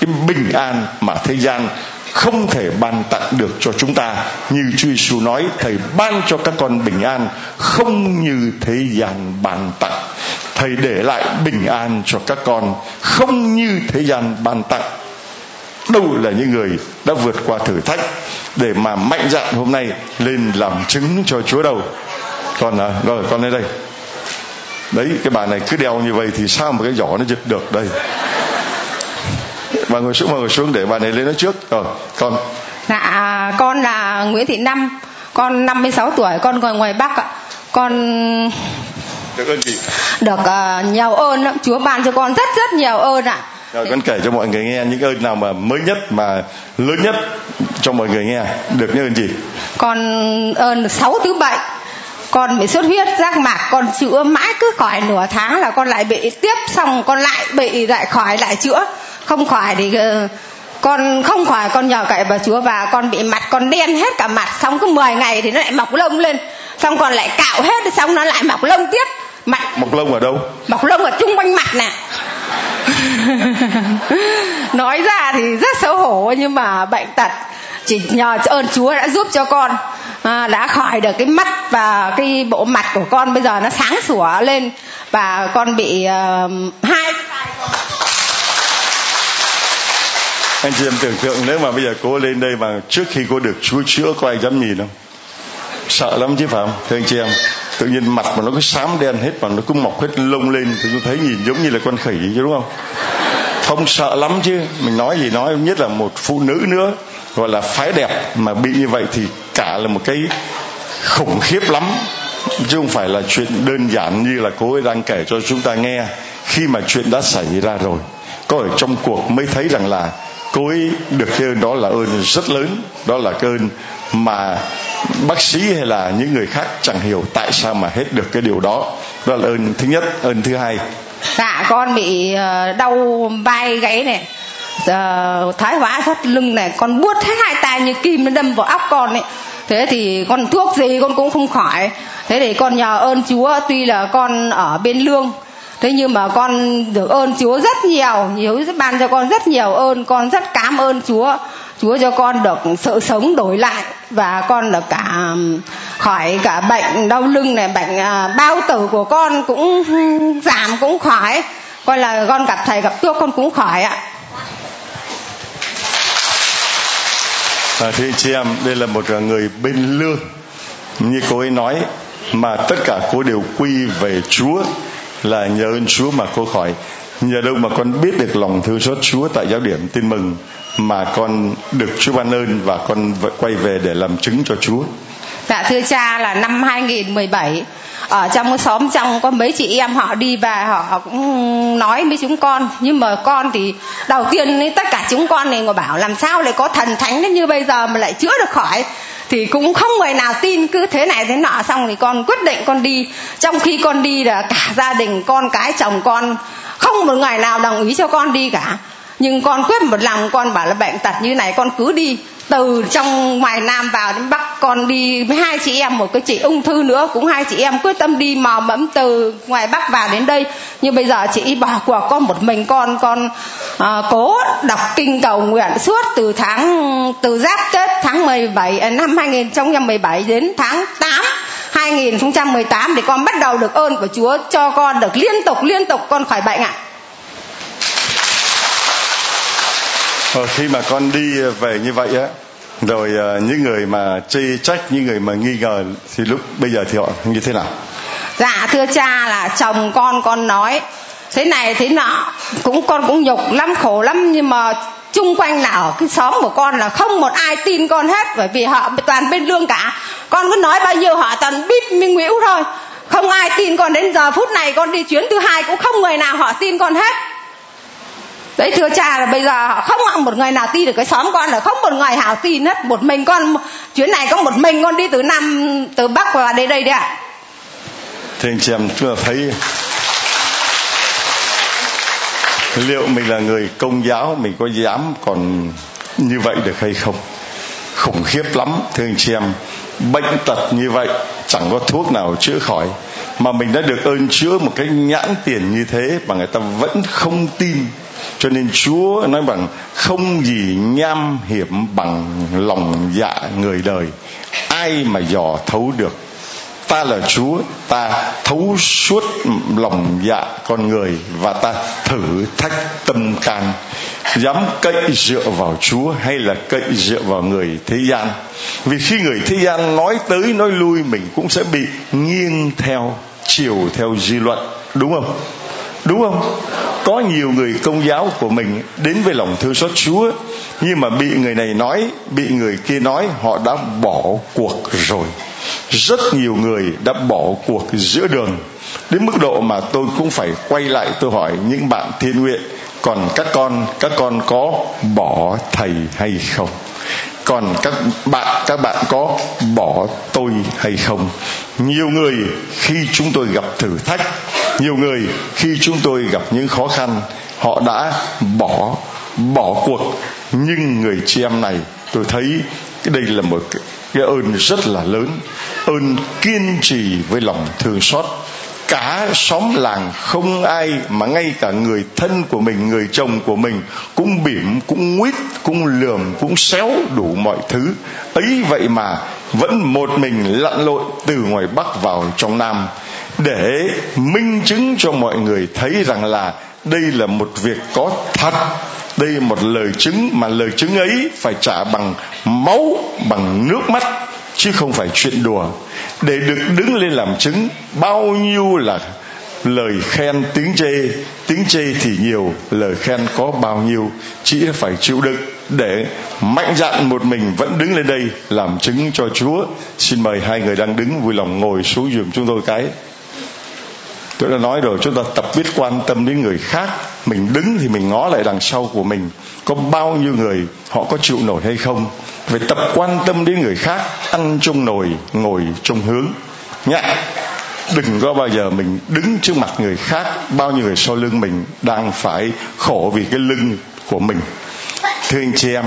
cái bình an mà thế gian không thể ban tặng được cho chúng ta. Như Chúa Giêsu nói, thầy ban cho các con bình an không như thế gian ban tặng. Thầy để lại bình an cho các con không như thế gian ban tặng đâu là những người đã vượt qua thử thách để mà mạnh dạn hôm nay lên làm chứng cho Chúa đâu? Con à, rồi con lên đây. Đấy cái bà này cứ đeo như vậy thì sao mà cái giỏ nó giật được đây? Bà ngồi xuống bà ngồi xuống để bà này lên nói trước. Rồi con. Dạ con là Nguyễn Thị Năm. Con 56 tuổi con ngồi ngoài Bắc ạ. Con được ơn gì được uh, nhiều ơn lắm. Chúa ban cho con rất rất nhiều ơn ạ rồi con kể cho mọi người nghe những ơn nào mà mới nhất mà lớn nhất cho mọi người nghe. Được những ơn gì? Con ơn sáu thứ bệnh. Con bị xuất huyết giác mạc con chữa mãi cứ khỏi nửa tháng là con lại bị tiếp xong con lại bị lại khỏi lại chữa. Không khỏi thì uh, con không khỏi con nhờ cậy vào chúa và con bị mặt con đen hết cả mặt. Xong cứ 10 ngày thì nó lại mọc lông lên. Xong còn lại cạo hết xong nó lại mọc lông tiếp. Mặt mọc lông ở đâu? Mọc lông ở chung quanh mặt nè nói ra thì rất xấu hổ nhưng mà bệnh tật chỉ nhờ ơn chúa đã giúp cho con. À, đã khỏi được cái mắt và cái bộ mặt của con bây giờ nó sáng sủa lên và con bị uh, hai anh chị em tưởng tượng nếu mà bây giờ cô lên đây mà trước khi cô được chúa chữa có ai dám nhìn không? Sợ lắm chứ phải không? Thưa anh chị em tự nhiên mặt mà nó cứ xám đen hết mà nó cứ mọc hết lông lên thì tôi thấy nhìn giống như là con khỉ chứ, đúng không? Không sợ lắm chứ, mình nói gì nói nhất là một phụ nữ nữa, gọi là phái đẹp mà bị như vậy thì cả là một cái khủng khiếp lắm. Chứ không phải là chuyện đơn giản như là cô ấy đang kể cho chúng ta nghe. Khi mà chuyện đã xảy ra rồi, có ở trong cuộc mới thấy rằng là cô ấy được cái ơn đó là ơn rất lớn, đó là cái ơn mà bác sĩ hay là những người khác chẳng hiểu tại sao mà hết được cái điều đó. Đó là ơn thứ nhất, ơn thứ hai. Dạ con bị ờ, đau vai gáy này giờ thái hóa thắt lưng này, con buốt hết hai tay như kim nó đâm vào óc con ấy. Thế thì con thuốc gì con cũng không khỏi. Thế thì con nhờ ơn chúa, tuy là con ở bên lương, thế nhưng mà con được ơn chúa rất nhiều nhiều ban cho con rất nhiều ơn, con rất cảm ơn chúa chúa cho con được sự sống đổi lại và con được cả um, khỏi cả bệnh đau lưng này bệnh à, bao tử của con cũng giảm cũng khỏi. Coi là con gặp thầy gặp thuốc con cũng khỏi ạ. À, thưa chị em đây là một à, người bên lương. Như cô ấy nói mà tất cả cô đều quy về chúa là nhờ ơn chúa mà cô khỏi. Nhờ đâu mà con biết được lòng thương xót chúa tại giáo điểm? Tin mừng mà con được chúa ban ơn và con quay về để làm chứng cho chúa. Dạ thưa cha là năm 2017 ở trong cái xóm trong có mấy chị em họ đi về, họ cũng nói với chúng con. Nhưng mà con thì đầu tiên tất cả chúng con này ngồi bảo làm sao lại có thần thánh đến như bây giờ mà lại chữa được khỏi. Thì cũng không người nào tin cứ thế này thế nọ, xong thì con quyết định con đi. Trong khi con đi là cả gia đình, con cái chồng con, không một người nào đồng ý cho con đi cả nhưng con quyết một lòng con bảo là bệnh tật như này con cứ đi từ trong ngoài nam vào đến bắc con đi với hai chị em một cái chị ung thư nữa cũng hai chị em quyết tâm đi mò mẫm từ ngoài bắc vào đến đây nhưng bây giờ chị bỏ cuộc con một mình con con à, cố đọc kinh cầu nguyện suốt từ tháng từ giáp tết tháng 17 à, năm 2017 đến tháng 8 2018 thì con bắt đầu được ơn của Chúa cho con được liên tục liên tục con khỏi bệnh ạ. À Ờ, khi mà con đi về như vậy á, rồi ờ, những người mà chê trách, những người mà nghi ngờ thì lúc bây giờ thì họ như thế nào? Dạ thưa cha là chồng con con nói, thế này, thế nọ, cũng con cũng nhục lắm, khổ lắm, nhưng mà chung quanh là ở cái xóm của con là không một ai tin con hết, bởi vì họ toàn bên lương cả. Con cứ nói bao nhiêu họ toàn bít minh nguyễn thôi. Không ai tin con đến giờ phút này, con đi chuyến thứ hai cũng không người nào họ tin con hết đấy, thưa cha là bây giờ họ không một người nào tin được cái xóm con là không một người nào tin hết một mình con, chuyến này có một mình con đi từ nam, từ bắc vào đây đây đấy ạ. Thưa anh chị em, chúng ta thấy liệu mình là người công giáo, mình có dám còn như vậy được hay không? Khủng khiếp lắm, thưa anh chị em. Bệnh tật như vậy, chẳng có thuốc nào chữa khỏi. Mà mình đã được ơn chữa một cái nhãn tiền như thế mà người ta vẫn không tin cho nên Chúa nói bằng, không gì nham hiểm bằng lòng dạ người đời. Ai mà dò thấu được? Ta là chúa, ta thấu suốt lòng dạ con người và ta thử thách tâm can. Dám cậy dựa vào chúa hay là cậy dựa vào người thế gian? Vì khi người thế gian nói tới, nói lui, mình cũng sẽ bị nghiêng theo, chiều theo dư luận. Đúng không? Đúng không? Có nhiều người công giáo của mình đến với lòng thương xót chúa, nhưng mà bị người này nói, bị người kia nói, họ đã bỏ cuộc rồi. Rất nhiều người đã bỏ cuộc giữa đường, đến mức độ mà tôi cũng phải quay lại tôi hỏi những bạn thiên nguyện, còn các con các con có bỏ thầy hay không? Còn các bạn các bạn có bỏ tôi hay không? Nhiều người khi chúng tôi gặp thử thách, nhiều người khi chúng tôi gặp những khó khăn, họ đã bỏ bỏ cuộc. Nhưng người chị em này, tôi thấy cái đây là một cái ơn rất là lớn, ơn kiên trì với lòng thương xót cả xóm làng không ai mà ngay cả người thân của mình, người chồng của mình cũng bỉm, cũng nguyết, cũng lườm, cũng xéo đủ mọi thứ. Ấy vậy mà vẫn một mình lặn lội từ ngoài bắc vào trong nam. Để minh chứng cho mọi người thấy rằng là đây là một việc có thật. Đây là một lời chứng, mà lời chứng ấy phải trả bằng máu, bằng nước mắt chứ không phải chuyện đùa. Để được đứng lên làm chứng, bao nhiêu là lời khen tiếng chê. Tiếng chê thì nhiều, lời khen có bao nhiêu. Chỉ phải chịu đựng để mạnh dạn một mình vẫn đứng lên đây làm chứng cho chúa. Xin mời hai người đang đứng vui lòng ngồi xuống giùm chúng tôi cái. Tôi đã nói rồi, chúng ta tập biết quan tâm đến người khác. Mình đứng thì mình ngó lại đằng sau của mình. Có bao nhiêu người họ có chịu nổi hay không? Phải tập quan tâm đến người khác ăn chung nồi ngồi chung hướng. Nhá đừng có bao giờ mình đứng trước mặt người khác bao nhiêu người sau lưng mình đang phải khổ vì cái lưng của mình. Thưa anh chị em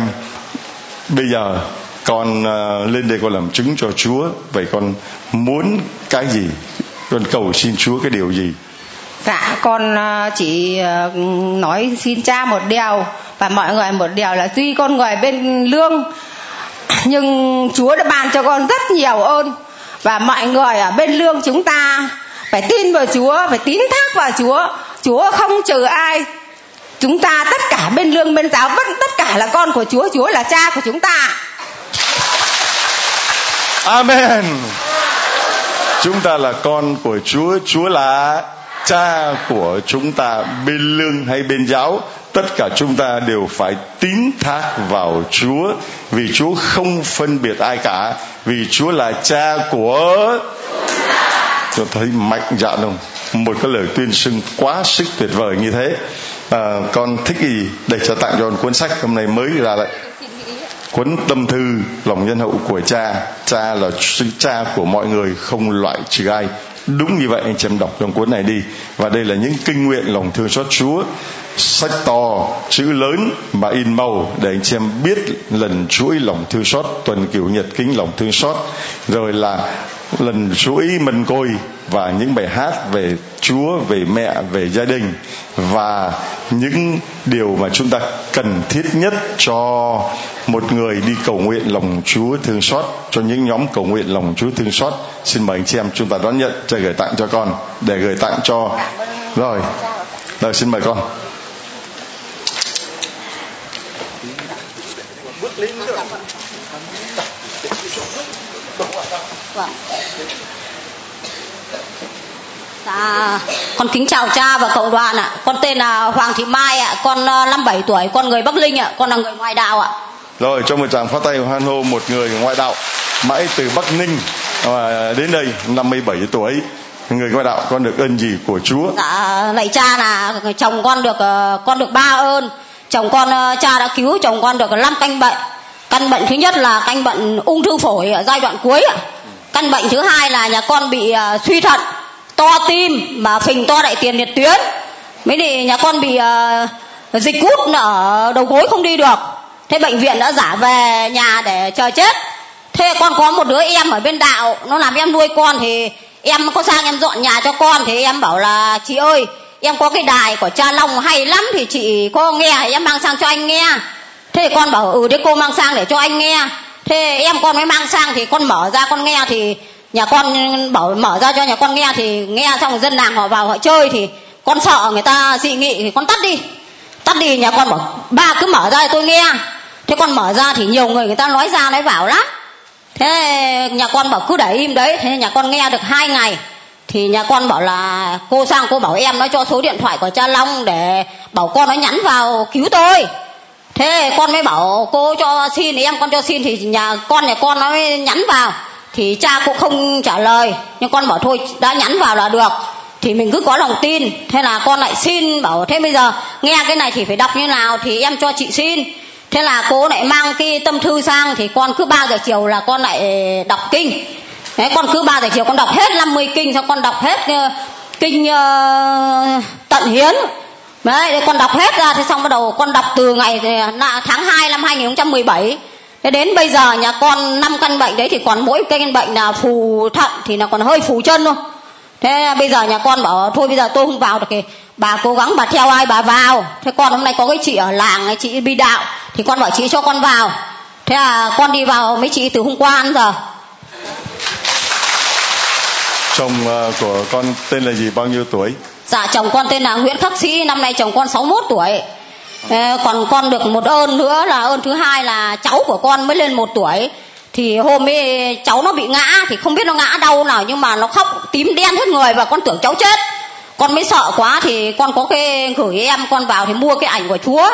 bây giờ con uh, lên đây con làm chứng cho chúa. Vậy con muốn cái gì? Con cầu xin chúa cái điều gì? Dạ con ờ, chỉ ờ, nói xin cha một điều. Và mọi người một điều là tuy con người bên lương nhưng chúa đã ban cho con rất nhiều ơn. Và mọi người ở bên lương chúng ta phải tin vào chúa, phải tín thác vào chúa. Chúa không trừ ai. Chúng ta tất cả bên lương, bên giáo vẫn tất cả là con của chúa. Chúa là cha của chúng ta. Amen. Chúng ta là con của chúa. Chúa là cha của chúng ta, bên lương hay bên giáo tất cả chúng ta đều phải tín thác vào chúa vì chúa không phân biệt ai cả vì chúa là cha của tôi thấy mạnh dạn không một cái lời tuyên xưng quá sức tuyệt vời như thế. À, con thích gì để cho tặng cho con cuốn sách hôm nay mới ra lại cuốn tâm thư lòng nhân hậu của cha. Cha là cha của mọi người không loại trừ ai. Đúng như vậy anh chị em đọc trong cuốn này đi. Và đây là những kinh nguyện lòng thương xót chúa sách to chữ lớn mà in màu để anh chị em biết lần chuỗi lòng thương xót tuần kiểu nhật kính lòng thương xót rồi là lần chuỗi mình côi và những bài hát về Chúa, về mẹ, về gia đình và những điều mà chúng ta cần thiết nhất cho một người đi cầu nguyện lòng Chúa thương xót cho những nhóm cầu nguyện lòng Chúa thương xót. Xin mời anh chị em chúng ta đón nhận trời gửi tặng cho con để gửi tặng cho rồi. Rồi xin mời con. Dạ, con kính chào cha và cộng đoàn ạ. Con tên là Hoàng Thị Mai ạ, con 57 ờ, tuổi, con người Bắc Linh ạ, con là người ngoại đạo ạ. Rồi, cho một tràng phát tay hoan hô một người ngoại đạo mãi từ Bắc Ninh và đến đây 57 tuổi người ngoại đạo con được ơn gì của Chúa? Dạ, lạy cha là chồng con được ờ, con được ba ơn. Chồng con ờ, cha đã cứu chồng con được 5 canh bệnh. Căn bệnh thứ nhất là căn bệnh ung thư phổi ở giai đoạn cuối. Căn bệnh thứ hai là nhà con bị ờ, suy thận to tim mà phình to đại tiền liệt tuyến mấy thì nhà con bị uh, dịch cút ở đầu gối không đi được thế bệnh viện đã giả về nhà để chờ chết thế con có một đứa em ở bên đạo nó làm em nuôi con thì em có sang em dọn nhà cho con thì em bảo là chị ơi em có cái đài của cha long hay lắm thì chị có nghe thì em mang sang cho anh nghe. Thế thì con bảo ừ thế cô mang sang để cho anh nghe. Thế em con mới mang sang thì con mở ra, con nghe thì nhà con bảo, mở ra cho nhà con nghe thì nghe xong dân làng họ vào họ chơi thì con sợ người ta dị nghị thì con tắt đi. Tắt đi, nhà con bảo, ba cứ mở ra thì tôi nghe. Thế con mở ra thì nhiều người người ta nói ra nói vào lắm. Thế nhà con bảo, cứ để im đấy. Thế nhà con nghe được hai ngày thì nhà con bảo là, cô sang cô bảo em nó cho số điện thoại của cha long để bảo con nó nhắn vào cứu tôi. Thế con mới bảo, cô cho xin thì em, con cho xin thì nhà con nhà con nó mới nhắn vào. Thì cha cũng không trả lời, nhưng con bảo, thôi, đã nhắn vào là được. Thì mình cứ có lòng tin, thế là con lại xin, bảo, thế bây giờ nghe cái này thì phải đọc như nào thì em cho chị xin. Thế là cô lại mang cái tâm thư sang, thì con cứ ba giờ chiều là con lại đọc kinh. Thế con cứ 3 giờ chiều con đọc hết 50 kinh xong con đọc hết uh, kinh uh, tận hiến Đấy, con đọc hết ra thế xong bắt đầu con đọc từ ngày ờ, tháng 2 năm 2017 Thế đến bây giờ nhà con năm căn bệnh đấy thì còn mỗi căn bệnh là phù thận thì là còn hơi phù chân thôi. Thế bây giờ nhà con bảo thôi bây giờ tôi không vào được thì bà cố gắng bà theo ai bà vào. Thế con hôm nay có cái chị ở làng chị bi đạo thì con bảo chị cho con vào. Thế là con đi vào mấy chị từ hôm qua đến giờ. Chồng ờ, của con tên là gì? Bao nhiêu tuổi? Dạ chồng con tên là Nguyễn Khắc Sĩ, năm nay chồng con 61 tuổi. Ờ, còn con được một ơn nữa là ơn thứ hai là cháu của con mới lên một tuổi. Thì hôm ấy cháu nó bị ngã thì không biết nó ngã đâu nào nhưng mà nó khóc tím đen hết người và con tưởng cháu chết. Con mới sợ quá thì con có cái gửi em con vào thì mua cái ảnh của chúa.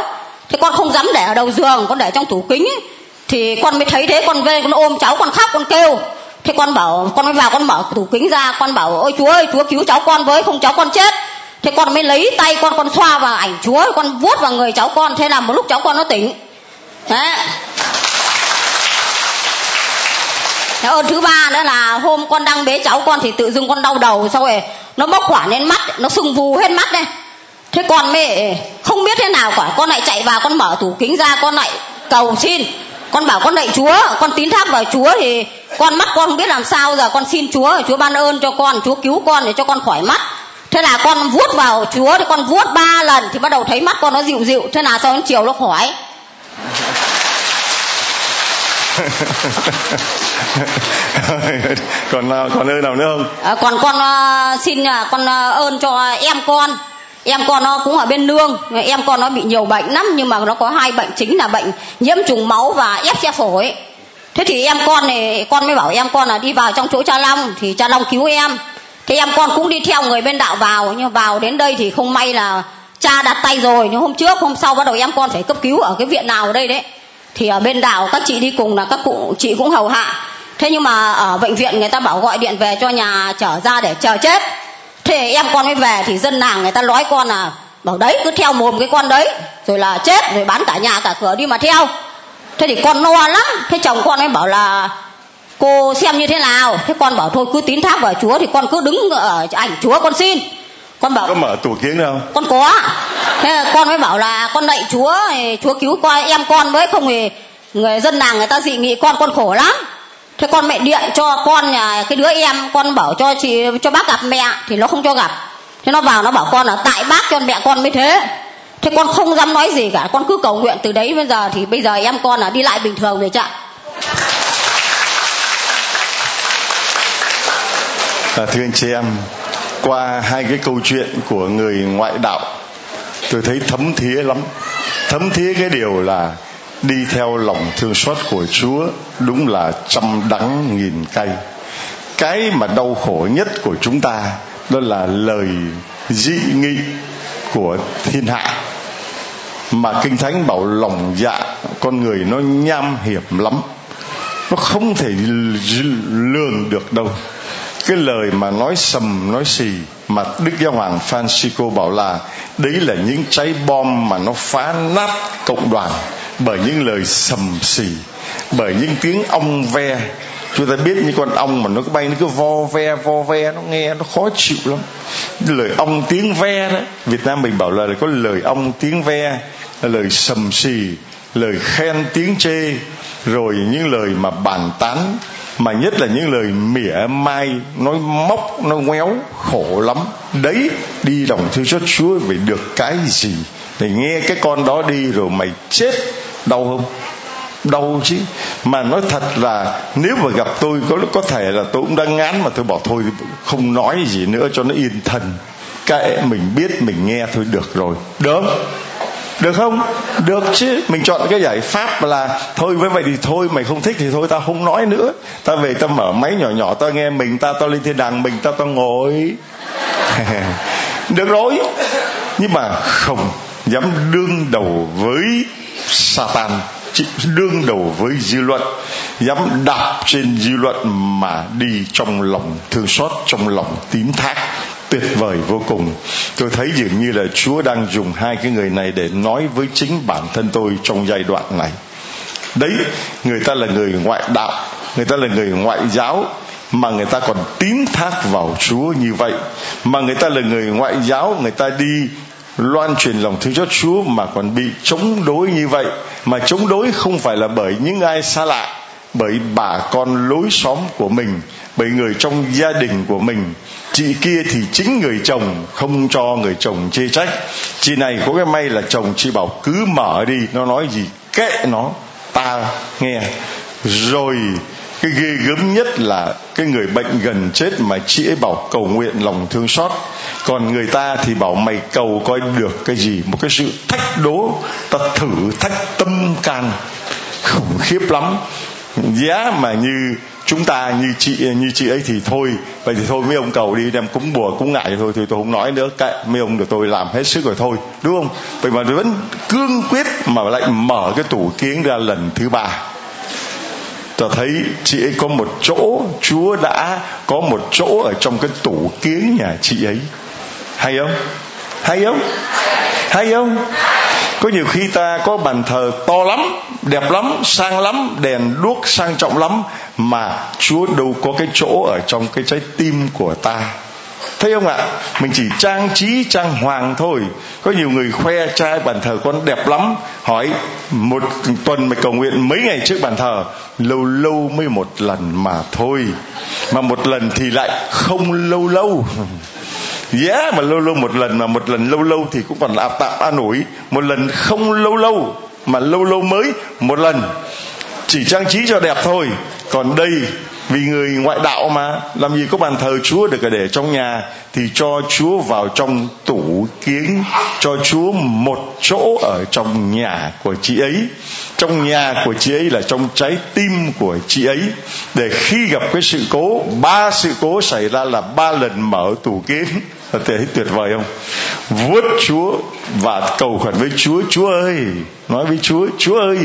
Thế con không dám để ở đầu giường con để trong tủ kính ấy. thì con mới thấy thế con về con ôm cháu con khóc con kêu thế con bảo, con mới vào, con mở tủ kính ra, con bảo, ôi chúa ơi, chúa cứu cháu con với, không cháu con chết. Thế con mới lấy tay con con xoa vào ảnh chúa, con vuốt vào người cháu con, thế là một lúc cháu con nó tỉnh. Thế Thế ơn thứ ba nữa là hôm con đang bế cháu con thì tự dưng con đau đầu sau rồi nó bốc quả lên mắt, nó sưng vù hết mắt đây thế con mẹ không biết thế nào cả, con lại chạy vào, con mở tủ kính ra, con lại cầu xin con bảo con lạy chúa con tín thác vào chúa thì con mắt con không biết làm sao giờ con xin chúa chúa ban ơn cho con chúa cứu con để cho con khỏi mắt. Thế là con vuốt vào chúa thì con vuốt ba lần thì bắt đầu thấy mắt con nó dịu dịu. Thế là sau đến chiều nó khỏi. Còn còn ơn nào nữa không? À, còn con uh, xin uh, con uh, ơn cho em con em con nó cũng ở bên nương, em con nó bị nhiều bệnh lắm, nhưng mà nó có hai bệnh, chính là bệnh nhiễm trùng máu và ép xe phổi. Thế thì em con này, con mới bảo em con là đi vào trong chỗ cha long, thì cha long cứu em. Thế em con cũng đi theo người bên đạo vào, nhưng vào đến đây thì không may là cha đặt tay rồi, nhưng hôm trước, hôm sau bắt đầu em con phải cấp cứu ở cái viện nào ở đây đấy. Thì ở bên đạo các chị đi cùng là các cụ, chị cũng hầu hạ. Thế nhưng mà ở bệnh viện người ta bảo gọi điện về cho nhà trở ra để chờ chết thế em con mới về thì dân làng người ta nói con là bảo đấy cứ theo mồm cái con đấy rồi là chết rồi bán cả nhà cả cửa đi mà theo. Thế thì con no lắm. Thế chồng con ấy bảo là cô xem như thế nào? Thế con bảo thôi cứ tín thác vào chúa thì con cứ đứng ở ảnh chúa con xin. Con bảo có mở tủ kiến đâu con có thế con mới bảo là con lạy chúa chúa cứu con em con với không thì người dân làng người ta dị nghị con con khổ lắm thế con mẹ điện cho con nhà cái đứa em con bảo cho chị cho bác gặp mẹ thì nó không cho gặp. Thế nó vào nó bảo con là tại bác cho mẹ con mới thế. Thế con không dám nói gì cả con cứ cầu nguyện từ đấy bây giờ thì bây giờ em con là đi lại bình thường rồi chạ à, thưa anh chị em qua hai cái câu chuyện của người ngoại đạo tôi thấy thấm thía lắm. Thấm thía cái điều là đi theo lòng thương xót của chúa đúng là trăm đắng nghìn cay. Cái mà đau khổ nhất của chúng ta, đó là lời dị nghị của thiên hạ. Mà kinh thánh bảo lòng dạ con người nó nham hiểm lắm. Nó không thể lường được đâu. Cái lời mà nói sầm, nói xì mà đức giáo hoàng francisco bảo là, đấy là những trái bom mà nó phá nát cộng đoàn bởi những lời sầm xì, bởi những tiếng ong ve. Chúng ta biết những con ong mà nó cứ bay, nó cứ vo ve vo ve, nó nghe, nó khó chịu lắm. Lời ong tiếng ve đó, việt nam mình bảo là có lời ong tiếng ve, là lời sầm xì, lời khen tiếng chê, rồi những lời mà bàn tán, mà nhất là những lời mỉa mai, nói móc nó ngoéo, khổ lắm. Đấy, đi lòng thương cho chúa về được cái gì? Để nghe cái con đó đi rồi mày chết đau không? Đau chứ. Mà nói thật là nếu mà gặp tôi, có có thể là tôi cũng đang ngán mà tôi bảo thôi, không nói gì nữa cho nó yên thần kệ mình biết, mình nghe thôi, được rồi. Được. Được không? Được chứ. Mình chọn cái giải pháp là thôi, với vậy thì thôi, mày không thích thì thôi, tao không nói nữa. Ta về ta mở máy nhỏ nhỏ, ta nghe mình, ta tao lên thiên đàng mình, ta tao ngồi. Được rồi. Nhưng mà không dám đương đầu với Satan đương đầu với dư luận, dám đạp trên dư luận mà đi trong lòng thương xót, trong lòng tín thác, tuyệt vời vô cùng. Tôi thấy dường như là chúa đang dùng hai cái người này để nói với chính bản thân tôi trong giai đoạn này. Đấy, người ta là người ngoại đạo, người ta là người ngoại giáo, mà người ta còn tín thác vào chúa như vậy. Mà người ta là người ngoại giáo, người ta đi loan truyền lòng thương cho Chúa mà còn bị chống đối như vậy. Mà chống đối không phải là bởi những ai xa lạ, bởi bà con lối xóm của mình, bởi người trong gia đình của mình. Chị kia thì chính người chồng, không cho người chồng chê trách. Chị này có cái may là chồng chị bảo cứ mở đi, nó nói gì, kệ nó. Ta nghe. Rồi, cái ghê gớm nhất là cái người bệnh gần chết mà chị ấy bảo cầu nguyện lòng thương xót còn người ta thì bảo mày cầu coi được cái gì? Một cái sự thách đố. Ta thử thách tâm can. Khủng khiếp lắm. Giá mà như chúng ta, như chị như chị ấy thì thôi. Vậy thì thôi, mấy ông cầu đi đem cúng bùa cúng ngại thôi. Thì tôi không nói nữa. Cái mấy ông được tôi làm hết sức rồi thôi. Đúng không? Vậy mà vẫn cương quyết mà lại mở cái tủ kiến ra lần thứ ba. Ta thấy chị ấy có một chỗ, chúa đã có một chỗ ở trong cái tủ kiến nhà chị ấy hay không? Hay không? Hay không? Có nhiều khi ta có bàn thờ to lắm, đẹp lắm, sang lắm, đèn đuốc sang trọng lắm, mà chúa đâu có cái chỗ ở trong cái trái tim của ta. Thấy không ạ? Mình chỉ trang trí, trang hoàng thôi. Có nhiều người khoe trai bàn thờ con đẹp lắm, hỏi một tuần mày cầu nguyện mấy ngày trước bàn thờ, lâu lâu mới một lần mà thôi. Mà một lần thì lại không lâu lâu. giá yeah, mà lâu lâu một lần mà một lần lâu lâu thì cũng còn là tạm an ủi. Một lần không lâu lâu mà lâu lâu mới một lần chỉ trang trí cho đẹp thôi. Còn đây vì người ngoại đạo mà làm gì có bàn thờ chúa được để trong nhà thì cho chúa vào trong tủ kiến cho chúa một chỗ ở trong nhà của chị ấy. Trong nhà của chị ấy là trong trái tim của chị ấy. Để khi gặp cái sự cố ba sự cố xảy ra là ba lần mở tủ kiến thấy tuyệt vời không? Vuốt chúa và cầu khẩn với chúa chúa ơi, nói với chúa chúa ơi,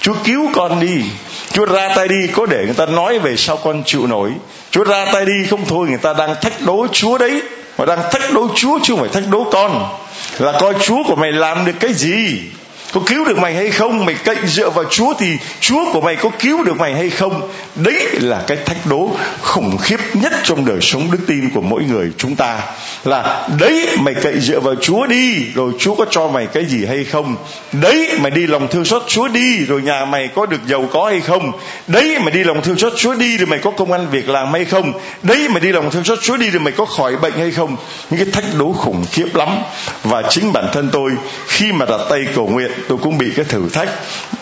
chúa cứu con đi. Chúa ra tay đi, có để người ta nói về sao con chịu nổi. Chúa ra tay đi, không thôi người ta đang thách đố chúa đấy. Mà đang thách đố chúa chứ không phải thách đố con. Là coi chúa của mày làm được cái gì? Có cứu được mày hay không? Mày cậy dựa vào chúa thì chúa của mày có cứu được mày hay không? Đấy là cái thách đố khủng khiếp nhất trong đời sống đức tin của mỗi người chúng ta. Là, đấy, mày cậy dựa vào chúa đi, rồi chúa có cho mày cái gì hay không? Đấy, mày đi lòng thương xót chúa đi, rồi nhà mày có được giàu có hay không? Đấy, mày đi lòng thương xót chúa đi, rồi mày có công ăn việc làm hay không? Đấy, mày đi lòng thương xót chúa đi, rồi mày có khỏi bệnh hay không? Những cái thách đố khủng khiếp lắm. Và chính bản thân tôi, khi mà đặt tay cầu nguyện tôi cũng bị cái thử thách.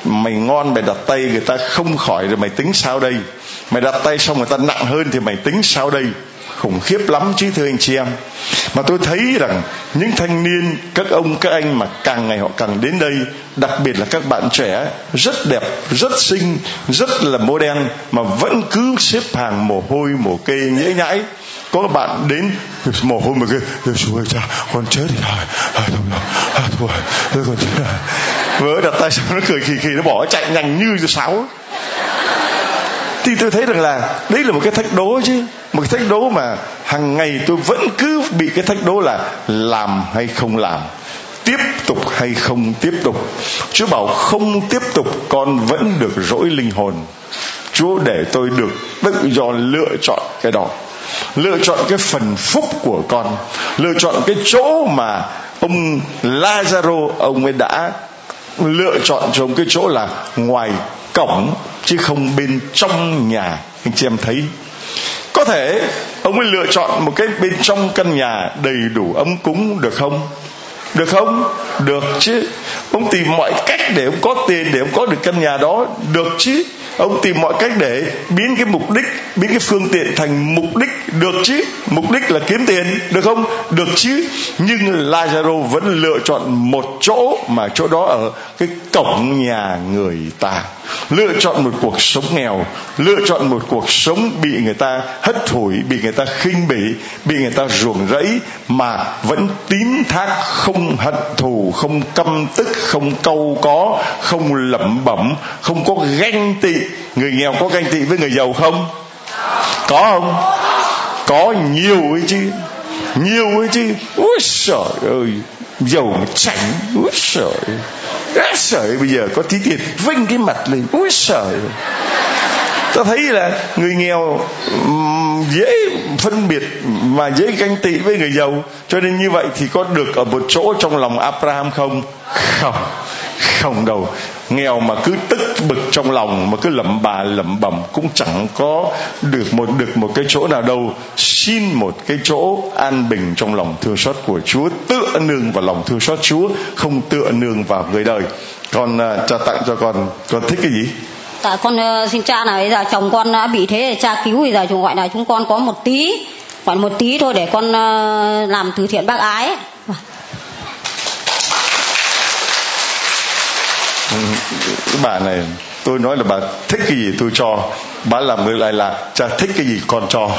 Mày ngon, mày đặt tay, người ta không khỏi rồi mày tính sao đây? Mày đặt tay xong người ta nặng hơn thì mày tính sao đây? Khủng khiếp lắm chứ, thưa anh chị em. Mà tôi thấy rằng những thanh niên, các ông, các anh mà càng ngày họ càng đến đây, đặc biệt là các bạn trẻ, rất đẹp, rất xinh, rất là modern mà vẫn cứ xếp hàng mồ hôi, mồ kê nhễ nhãi. Có bạn đến mồ hôi mà kêu chúa cha, con chết thì thôi à, thôi à, thôi thôi vỡ đặt tay xong nó cười khì khì nó bỏ chạy nhanh như sáo. Thì tôi thấy rằng là đấy là một cái thách đố chứ. Một cái thách đố mà hàng ngày tôi vẫn cứ bị cái thách đố là làm hay không làm tiếp tục hay không tiếp tục. Chúa bảo không tiếp tục con vẫn được rỗi linh hồn. Chúa để tôi được tự do lựa chọn cái đó. Lựa chọn cái phần phúc của con. Lựa chọn cái chỗ mà ông Lazaro, ông ấy đã lựa chọn cho ông cái chỗ là ngoài cổng, chứ không bên trong nhà. Anh chị em thấy, có thể ông ấy lựa chọn một cái bên trong căn nhà đầy đủ ấm cúng được không? Được không? Được chứ. Ông tìm mọi cách để ông có tiền, để ông có được căn nhà đó. Được chứ. Ông tìm mọi cách để biến cái mục đích, biến cái phương tiện thành mục đích. Được chứ. Mục đích là kiếm tiền. Được không? Được chứ. Nhưng Lazaro vẫn lựa chọn một chỗ mà chỗ đó ở cái cổng nhà người ta. Lựa chọn một cuộc sống nghèo, lựa chọn một cuộc sống bị người ta hất hủi bị người ta khinh bỉ, bị người ta ruồng rẫy mà vẫn tín thác không không hận thù, không căm tức, không câu có, không lẩm bẩm, không có ganh tị. Người nghèo có ganh tị với người giàu không? Có không? Có nhiều ấy chứ. Nhiều ấy chứ. Ôi trời ơi. Giàu chảnh. Ôi trời ôi trời bây giờ có tí tiền vinh cái mặt lên. Ôi trời ta thấy là người nghèo dễ phân biệt mà dễ ganh tị với người giàu. Cho nên như vậy thì có được ở một chỗ trong lòng Abraham không? Không. Không đâu. Nghèo mà cứ tức bực trong lòng mà cứ lẩm bà lẩm bẩm cũng chẳng có được một được một cái chỗ nào đâu. Xin một cái chỗ an bình trong lòng thương xót của Chúa tựa nương vào lòng thương xót Chúa không tựa nương vào người đời. Con uh, tặng cho con. Con thích cái gì? Tại con ờ, xin cha là bây giờ chồng con đã bị thế cha cứu bây giờ chúng gọi là chúng con có một tí, gọi một tí thôi để con ờ, làm từ thiện bác ái. Ừ, bà này, tôi nói là bà thích cái gì tôi cho, bà làm ngược lại là cha thích cái gì con cho.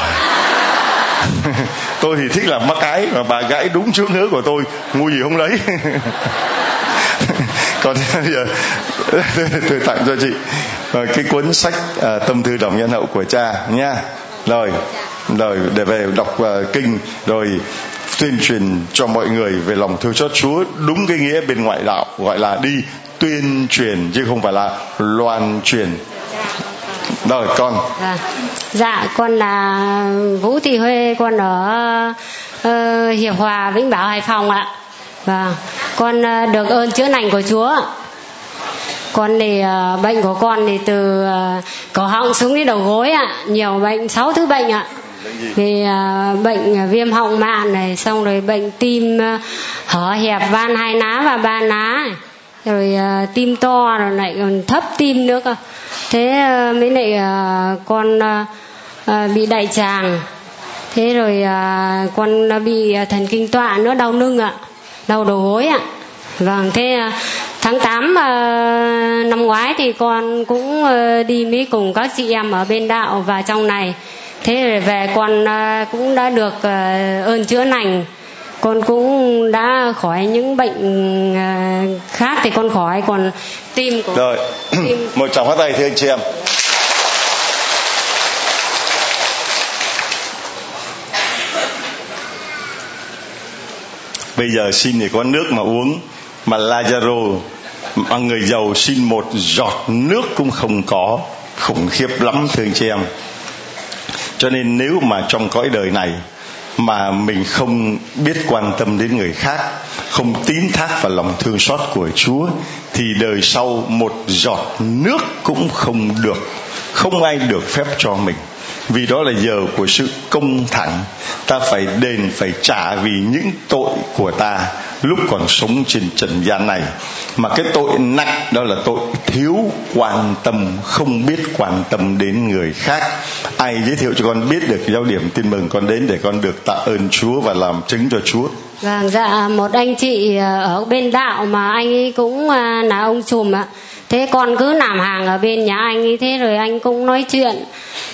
Tôi thì thích là mắc cái mà bà gãy đúng trước nữa của tôi, ngu gì không lấy. Còn bây giờ, tôi tặng cho chị. Ờ, cái cuốn sách à, tâm thư đồng nhân hậu của cha nha rồi rồi để về đọc uh, kinh rồi tuyên truyền cho mọi người về lòng thương xót Chúa đúng cái nghĩa bên ngoại đạo gọi là đi tuyên truyền chứ không phải là loan truyền. Rồi con. Dạ, dạ con là vũ thị huê con ở uh, hiệp hòa vĩnh bảo hải phòng ạ. Và con uh, được ơn chữa lành của chúa con thì uh, bệnh của con thì từ uh, cổ họng xuống đến đầu gối ạ nhiều bệnh sáu thứ bệnh ạ. Thì uh, bệnh viêm họng mạn này xong rồi bệnh tim uh, hở hẹp van hai ná và ba ná rồi uh, tim to rồi lại còn thấp tim nữa cơ. Thế uh, mới lại uh, con uh, uh, bị đại tràng. Thế rồi uh, con bị thần kinh tọa nữa đau lưng ạ đau đầu gối ạ vâng thế uh, tháng 8 uh, năm ngoái thì con cũng uh, đi mới cùng các chị em ở bên đạo và trong này. Thế về con uh, cũng đã được uh, ơn chữa lành. Con cũng đã khỏi những bệnh à, khác thì con khỏi còn tim của rồi tim... một tràng phát tay thưa anh chị em. Bây giờ xin thì có nước mà uống mà Lazaro, mà người giàu xin một giọt nước cũng không có. Khủng khiếp lắm, thưa anh chị em. Cho nên nếu mà trong cõi đời này mà mình không biết quan tâm đến người khác, không tín thác vào lòng thương xót của chúa, thì đời sau một giọt nước cũng không được, không ai được phép cho mình vì đó là giờ của sự công thẳng. Ta phải đền, phải trả vì những tội của ta lúc còn sống trên trần gian này. Mà cái tội nặng đó là tội thiếu quan tâm, không biết quan tâm đến người khác. Ai giới thiệu cho con biết được giáo điểm tin mừng con đến để con được tạ ơn chúa và làm chứng cho chúa? Vâng dạ một anh chị ờ, ở bên đạo mà anh ấy cũng à, là ông chùm ạ thế con cứ làm hàng ở bên nhà anh ấy thế rồi anh cũng nói chuyện.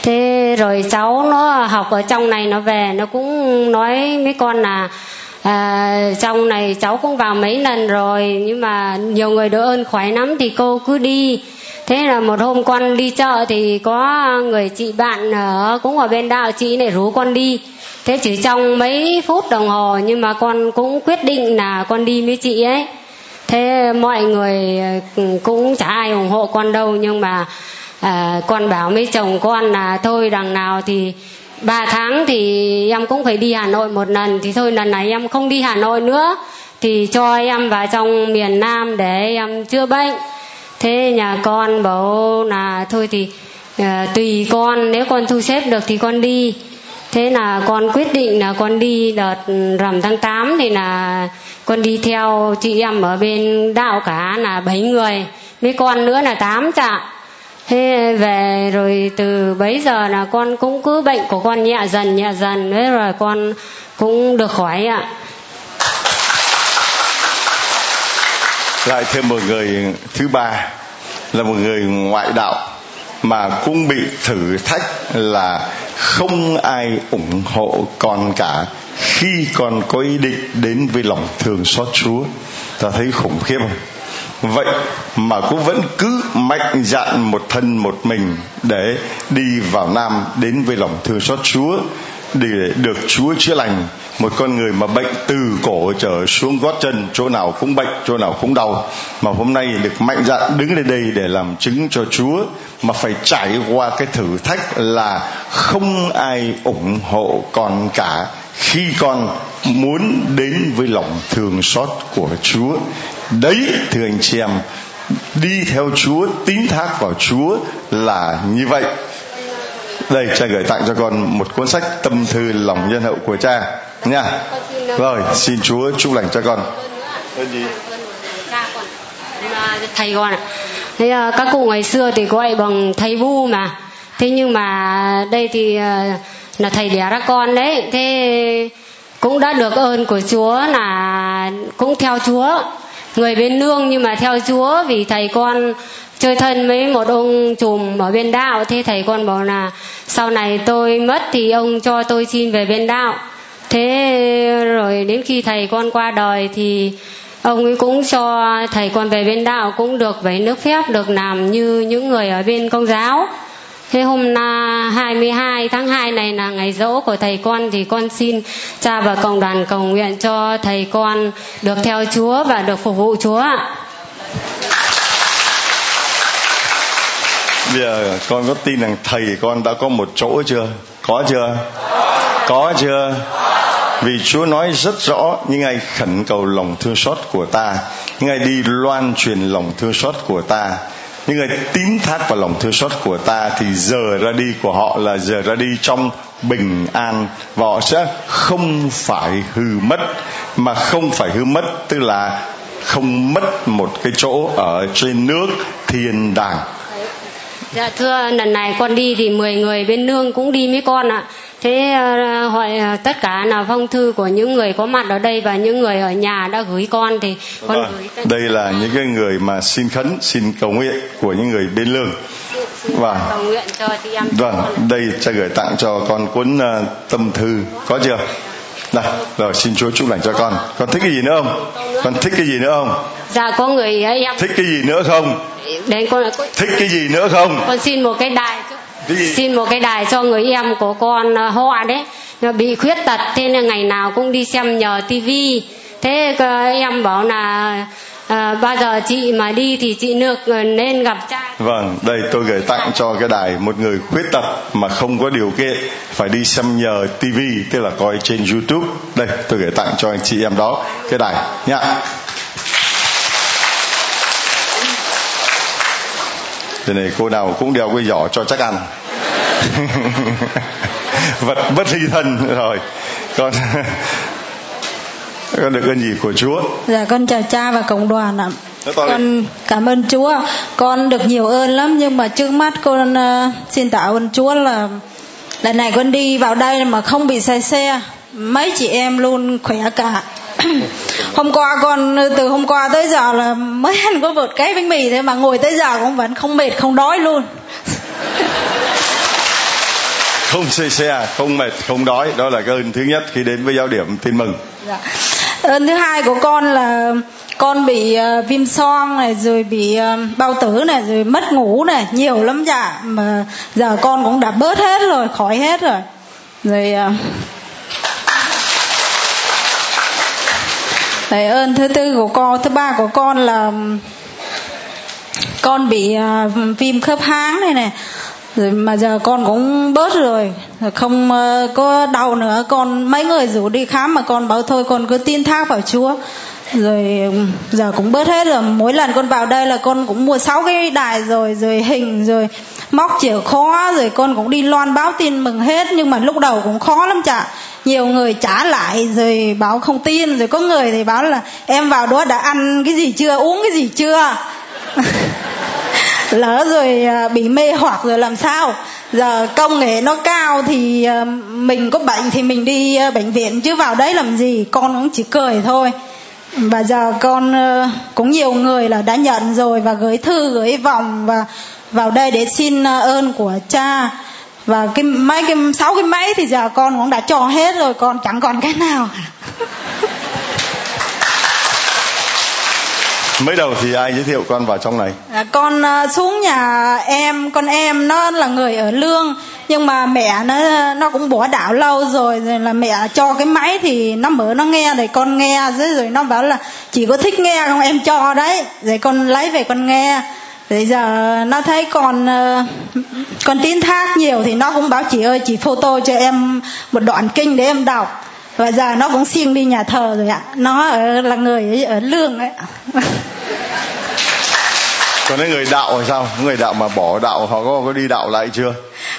Thế rồi cháu nó học ở trong này nó về nó cũng nói với con là à, trong này cháu cũng vào mấy lần rồi nhưng mà nhiều người đỡ ơn khỏe lắm thì cô cứ đi. Thế là một hôm con đi chợ thì có người chị bạn ở cũng ở bên đạo chị này rủ con đi. Thế chỉ trong mấy phút đồng hồ nhưng mà con cũng quyết định là con đi với chị ấy thế mọi người ờ, cũng chả ai ủng hộ con đâu nhưng mà à, con bảo mấy chồng con là thôi đằng nào thì ba tháng thì em cũng phải đi hà nội một lần. Thì thôi lần này em không đi hà nội nữa thì cho em vào trong miền nam để em chữa bệnh. Thế nhà con bảo là thôi thì à, tùy con nếu con thu xếp được thì con đi. Thế là con quyết định là con đi đợt rằm tháng 8 thì là con đi theo chị em ở bên đạo cả là bảy người với con nữa là tám chạ. Thế về rồi từ bấy giờ là con cũng cứ bệnh của con nhẹ dần nhẹ dần, thế rồi con cũng được khỏi ạ. Lại thêm một người thứ ba, là một người ngoại đạo mà cũng bị thử thách là không ai ủng hộ con cả khi còn có ý định đến với lòng thương xót Chúa, ta thấy khủng khiếp không? Vậy mà cũng vẫn cứ mạnh dạn một thân một mình để đi vào nam đến với lòng thương xót Chúa, để được Chúa chữa lành. Một con người mà bệnh từ cổ trở xuống gót chân, chỗ nào cũng bệnh, chỗ nào cũng đau. Mà hôm nay được mạnh dạn đứng lên đây để làm chứng cho Chúa, mà phải trải qua cái thử thách là không ai ủng hộ con cả khi con muốn đến với lòng thương xót của Chúa đấy thưa anh chị em đi theo Chúa tín thác vào Chúa là như vậy. Đây cha gửi tặng cho con một cuốn sách tâm thư lòng nhân hậu của cha nha. Rồi xin chúa chúc lành cho con. Thầy con ạ. Thế à, các cụ ngày xưa thì gọi bằng thầy vu mà. Thế nhưng mà đây thì à, là thầy đẻ ra con đấy. Thế cũng đã được ơn của chúa là cũng theo chúa. Người bên nương nhưng mà theo chúa vì thầy con chơi thân với một ông chùm ở bên đạo. Thế thầy con bảo là, sau này tôi mất thì ông cho tôi xin về bên đạo. Thế rồi đến khi thầy con qua đời thì ông ấy cũng cho thầy con về bên đạo, cũng được về nước phép được làm như những người ở bên công giáo. Thế hôm na 22 tháng 2 này là ngày dỗ của thầy con thì con xin cha và cộng đoàn cầu nguyện cho thầy con được theo Chúa và được phục vụ Chúa ạ. bây giờ con có tin rằng thầy con đã có một chỗ chưa? Có chưa? Có chưa? Vì Chúa nói rất rõ những ai khẩn cầu lòng thương xót của ta, những ai đi loan truyền lòng thương xót của ta những người tín thác vào lòng thương xót của ta thì giờ ra đi của họ là giờ ra đi trong bình an. Và họ sẽ không phải hư mất. Mà không phải hư mất tức là không mất một cái chỗ ở trên nước thiên đàng. Dạ thưa, lần này con đi thì 10 người bên nương cũng đi với con ạ. Thế uh, hỏi uh, tất cả là phong thư của những người có mặt ở đây và những người ở nhà đã gửi con thì con vâng. gửi tất đây là những cái người mà xin khấn xin cầu nguyện của những người bên lương. Và cầu nguyện cho chị em vâng đây cha gửi tặng cho con cuốn uh, tâm thư. Có chưa? Đây rồi xin chúa chúc lành cho con. Con thích cái gì nữa không? Con thích cái gì nữa không? Dạ có người ấy em. Thích cái gì nữa không? Đến con thích cái gì nữa không? Con xin một cái đài xin một cái đài cho người em của con uh, họ đấy bị khuyết tật thế nên ngày nào cũng đi xem nhờ tivi thế uh, em bảo là uh, bao giờ chị mà đi thì chị được nên gặp cha Vâng, đây tôi gửi tặng cho cái đài một người khuyết tật mà không có điều kiện phải đi xem nhờ TV tức là coi trên YouTube. Đây, tôi gửi tặng cho anh chị em đó cái đài nhá. Thế này cô nào cũng đeo cái giỏ cho chắc ăn. Vật bất ly thân rồi. Con con được ơn gì của Chúa? Dạ con chào cha và cộng đoàn ạ. Lên. Con cảm ơn Chúa. Con được nhiều ơn lắm nhưng mà trước mắt con ờ, xin tạ ơn Chúa là lần này con đi vào đây mà không bị say xe. Mấy chị em luôn khỏe cả. hôm qua con từ hôm qua tới giờ là mới ăn có một cái bánh mì thôi mà ngồi tới giờ cũng vẫn không mệt không đói luôn. không xe xe không mệt không đói đó là cái ơn thứ nhất khi đến với giáo điểm tin mừng Dạ. Ơn thứ hai của con là con bị ờ, viêm xoang này rồi bị ờ, bao tử này rồi mất ngủ này nhiều lắm dạ mà giờ con cũng đã bớt hết rồi khỏi hết rồi rồi ờ, Rồi ơn thứ tư của con thứ ba của con là con bị uh, viêm khớp háng này này rồi mà giờ con cũng bớt rồi. Không uh, có đau nữa. Con mấy người rủ đi khám mà con bảo thôi con cứ tin thác vào chúa. Rồi giờ cũng bớt hết rồi. Mỗi lần con vào đây là con cũng mua sáu cái đài rồi rồi hình rồi móc chìa khóa rồi con cũng đi loan báo tin mừng hết. Nhưng mà lúc đầu cũng khó lắm chả nhiều người trả lại rồi báo không tin, rồi có người thì báo là, em vào đó đã ăn cái gì chưa, uống cái gì chưa? Lỡ rồi à, bị mê hoặc rồi làm sao? Giờ công nghệ nó cao thì à, mình có bệnh thì mình đi à, bệnh viện chứ vào đấy làm gì? Con cũng chỉ cười thôi. Và giờ con cũng nhiều người là đã nhận rồi và gửi thư, gửi vòng và vào đây để xin ơn của cha và cái mấy cái sáu cái máy thì giờ con cũng đã cho hết rồi con chẳng còn cái nào. Mới đầu thì ai giới thiệu con vào trong này? À, con uh, xuống nhà em con em nó là người ở lương nhưng mà mẹ nó nó cũng bỏ đạo lâu rồi rồi là mẹ cho cái máy thì nó mở nó nghe rồi con nghe rồi rồi nó bảo là chỉ có thích nghe không? Em cho đấy. Rồi con lấy về con nghe rồi giờ nó thấy con uh, con tín thác nhiều thì nó cũng bảo chị ơi chị photo cho em một đoạn kinh để em đọc. Và giờ nó cũng siêng đi nhà thờ rồi ạ. Nó ở, là người ở, lương ấy còn cái người đạo thì sao? Người đạo mà bỏ đạo họ có có đi đạo lại chưa?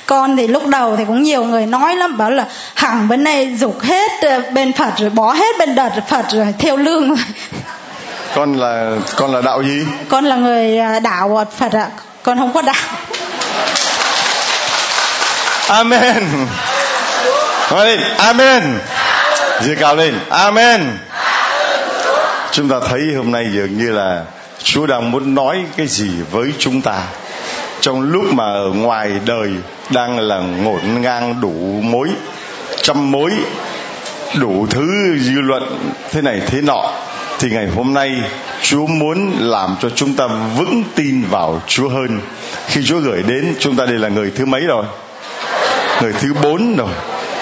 Con thì lúc đầu thì cũng nhiều người nói lắm bảo là hằng bên này dục hết ờ, bên phật rồi bỏ hết bên đợt phật rồi theo lương rồi con là con là đạo gì? Con là người à, đạo phật ạ. Con không có đạo. Amen. Nói lên amen. Giơ cao lên amen. Chúng ta thấy hôm nay dường như là chúa đang muốn nói cái gì với chúng ta. Trong lúc mà ở ngoài đời đang là ngổn ngang đủ mối trăm mối đủ thứ dư luận thế này thế nọ thì ngày hôm nay, Chúa muốn làm cho chúng ta vững tin vào Chúa hơn. Khi Chúa gửi đến, chúng ta đây là người thứ mấy rồi? Người thứ bốn rồi.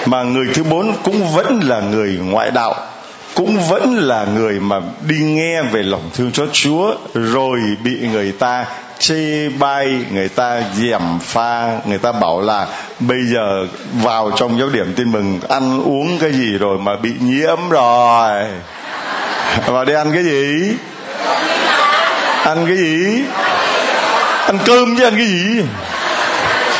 Mà người thứ bốn cũng vẫn là người ngoại đạo, cũng vẫn là người mà đi nghe về lòng thương cho Chúa, rồi bị người ta chê bai, người ta dèm pha, người ta bảo là bây giờ vào trong giáo điểm tin mừng, ăn uống cái gì rồi mà bị nhiễm rồi và đi ăn cái gì? Ăn cái gì? Ăn cơm chứ ăn cái gì?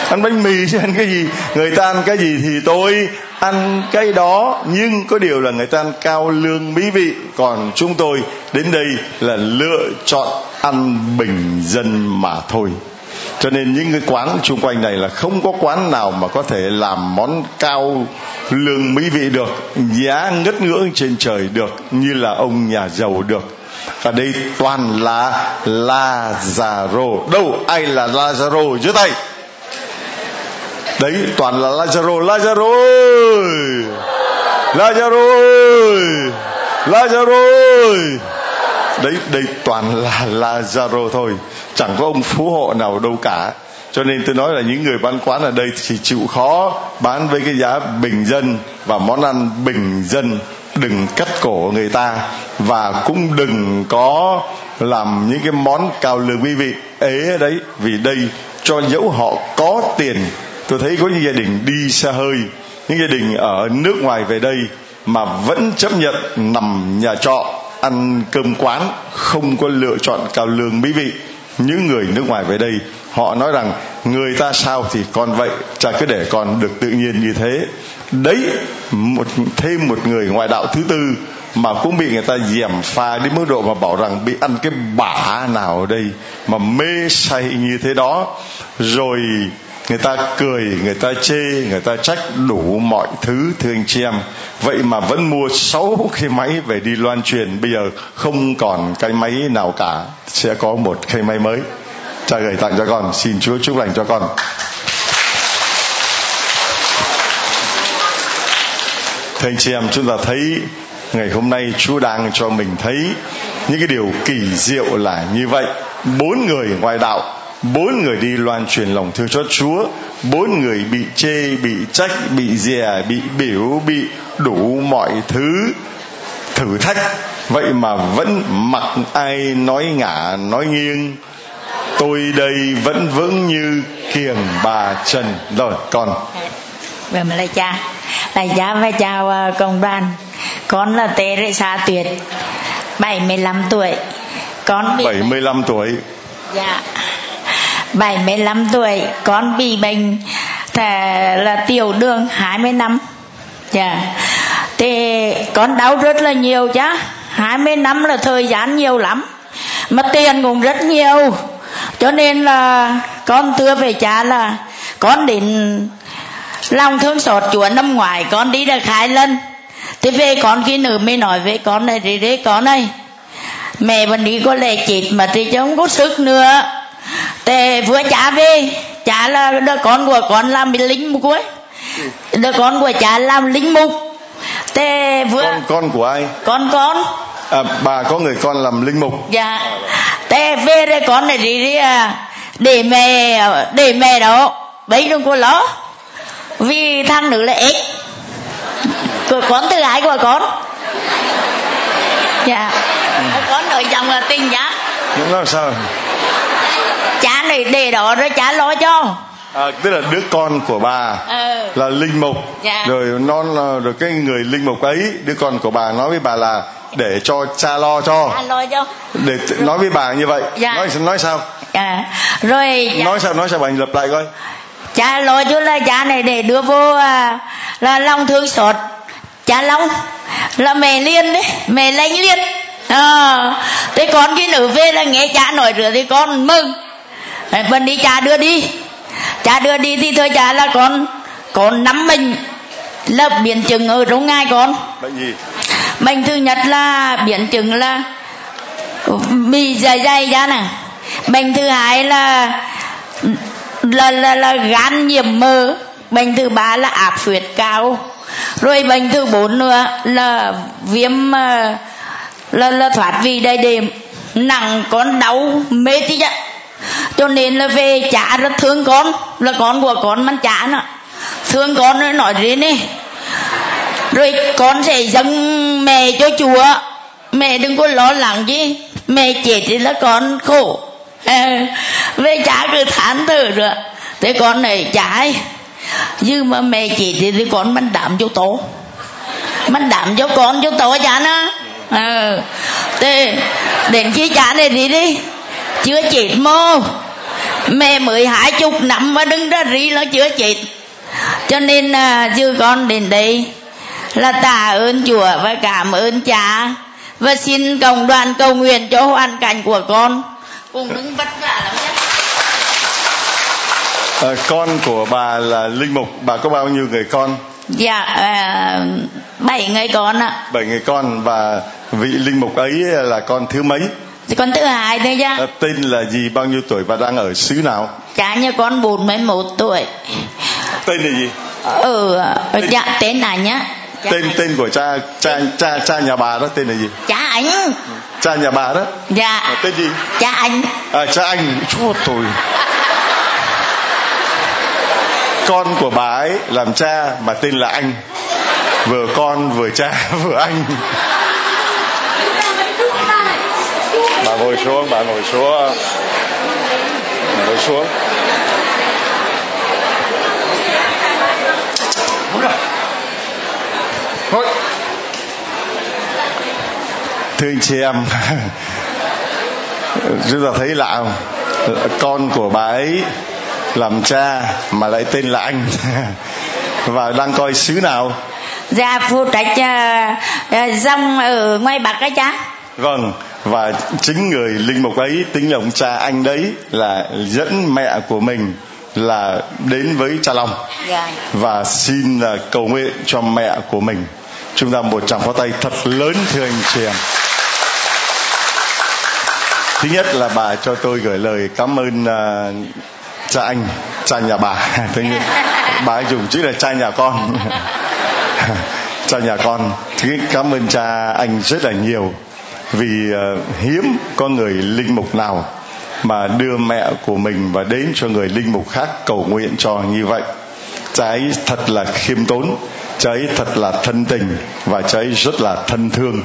Ăn bánh mì chứ ăn cái gì? Người ta ăn cái gì thì tôi ăn cái đó. Nhưng có điều là người ta ăn cao lương mỹ vị. Còn chúng tôi đến đây là lựa chọn ăn bình dân mà thôi cho nên những cái quán chung quanh này là không có quán nào mà có thể làm món cao lương mỹ vị được, giá ngất ngưỡng trên trời được, như là ông nhà giàu được. Ở đây toàn là Lazaro. Đâu ai là Lazaro dưới tay? Đấy, toàn là Lazaro. Lazaro Lazaro Lazaro đấy, đây toàn là Lazaro thôi chẳng có ông phú hộ nào đâu cả. Cho nên tôi nói là những người bán quán ở đây thì chịu khó bán với cái giá bình dân và món ăn bình dân. Đừng cắt cổ người ta và cũng đừng có làm những cái món cao lương quý vị. Ế đấy, vì đây cho dẫu họ có tiền, tôi thấy có những gia đình đi xa hơi, những gia đình ở nước ngoài về đây mà vẫn chấp nhận nằm nhà trọ, ăn cơm quán, không có lựa chọn cao lương mỹ vị những người nước ngoài về đây, họ nói rằng người ta sao thì con vậy, cha cứ để con được tự nhiên như thế. Đấy, một, thêm một người ngoại đạo thứ tư mà cũng bị người ta dèm pha đến mức độ mà bảo rằng bị ăn cái bả nào ở đây mà mê say như thế đó. Rồi người ta cười, người ta chê, người ta trách đủ mọi thứ, thưa anh chị em. Vậy mà vẫn mua sáu cái máy về đi loan truyền. Bây giờ không còn cái máy nào cả. Sẽ có một cái máy mới. Cha gửi tặng cho con. Xin chúa chúc lành cho con. Thưa anh chị em, chúng ta thấy ngày hôm nay chúa đang cho mình thấy những cái điều kỳ diệu là như vậy. Bốn người ngoài đạo bốn người đi loan truyền lòng thương cho Chúa. Bốn người bị chê bị trách bị dè bị biểu bị đủ mọi thứ thử thách. Vậy mà vẫn mặc ai nói ngả nói nghiêng. Tôi đây vẫn vững như kiềng bà trần. Rồi con. Về mà lại cha. Lại cha và chào công đoàn. Con là Tê Rệ Sa Tuyệt. 75 tuổi. Con bị 75 tuổi. Dạ 75 tuổi, con bị bệnh thẻ là tiểu đường 20 năm. Dạ. Thì con đau rất là nhiều chứ. 20 năm là thời gian nhiều lắm, mà tiền cũng rất nhiều. Cho nên là con thưa về cha là con đến lòng thương xót chúa năm ngoài con đi được hai lần. Thế về con khi nữ mới nói với con này thì đấy con này mẹ vẫn đi có lệ chết mà thì chứ không có sức nữa thế vừa cha về cha là đứa con của con làm lính mục ấy. Đứa con của cha làm lính mục. Thế vừa con con của ai? Con con. À, bà có người con làm linh mục. Dạ. Thế về đây con này đi đi à để mẹ để mẹ đó bấy đừng có lo vì thằng nữ là ít của con từ ai của con. Dạ. Con nội chồng là tin giá nó làm sao cha này để đó rồi cha lo cho. À, tức là đứa con của bà ừ. là linh mục Dạ. rồi là- rồi cái người linh mục ấy đứa con của bà nói với bà là để cho cha lo cho. Cha lo cho. Để nói với bà như vậy. Dạ. nói nói sao? Dạ. Rồi nói sao nói sao bà lặp lại coi. Cha lo cho là cha này để đưa vô à, là lòng thương xót. Cha long là mẹ liên đấy mẹ lanh liên. À, thế con cái nữ về là nghe cha nói rồi thì con mừng Vẫn đi cha đưa đi. Cha đưa đi thì thôi cha là con con nắm mình. Là biến chứng ở trong ngay con. Bệnh gì? Bệnh thứ nhất là biến chứng là bị dày dày ra nè. Bệnh thứ hai là là là, là gan nhiễm mỡ. Bệnh thứ ba là áp huyết cao. Rồi bệnh thứ bốn nữa là viêm ờ, là là thoát vị đầy đệm. Nặng con đau mê tí ạ cho nên là về cha rất thương con là con của con มัน cha nữa thương con nó nói gì đi, rồi con sẽ dâng mẹ cho chúa. Mẹ đừng có lo lắng gì. Mẹ chết thì là con khổ. À, về cha cứ thán thở rồi. Thế con này cha nhưng mà mẹ chết thì, thì con mình đảm cho tổ. Mình đảm cho con cho tổ cha nó. Ờ thế đến khi cha này đi đi. Chưa chết mô mẹ mới hai chục năm mà đứng ra rí là chưa chết cho nên à, dư con đến đây là tạ ơn Chúa và cảm ơn cha và xin cộng đoàn cầu nguyện cho hoàn cảnh của con cùng đứng vất vả lắm nhé. à, con của bà là linh mục. Bà có bao nhiêu người con? Dạ à, bảy người con ạ. Bảy người con và vị linh mục ấy là con thứ mấy thì con hai nữa nha à, tên là gì bao nhiêu tuổi và đang ở xứ nào? Cha nhà con 41 tuổi. Tên là gì? Ở ở dạ tên là nhá. Cha tên anh. tên của cha cha cha cha nhà bà đó tên là gì? Cha anh cha nhà bà đó. À, dạ tên gì? Cha anh à, cha anh. Chúa tôi. Con của bà ấy làm cha mà tên là anh. Vừa con vừa cha vừa anh bà ngồi xuống bà ngồi xuống. Ngồi xuống. Thôi. thưa anh chị em chúng ta thấy lạ không? Con của bà ấy làm cha mà lại tên là anh. Và đang coi xứ nào? Dạ phụ trách uh, dòng ở ngoài bắc cái cha. Vâng và chính người linh mục ấy tính là ông cha anh đấy là dẫn mẹ của mình là đến với cha long. Dạ. Và xin là cầu nguyện cho mẹ của mình. Chúng ta một tràng pháo tay thật lớn thưa anh chị em. Thứ nhất là bà cho tôi gửi lời cảm ơn à, cha anh cha nhà bà. Thứ nhất bà ấy dùng chữ là cha nhà con. Cha nhà con. Thứ cảm ơn cha anh rất là nhiều vì ờ, hiếm có người linh mục nào mà đưa mẹ của mình và đến cho người linh mục khác cầu nguyện cho như vậy. Cha ấy thật là khiêm tốn cha ấy thật là thân tình và cha ấy rất là thân thương.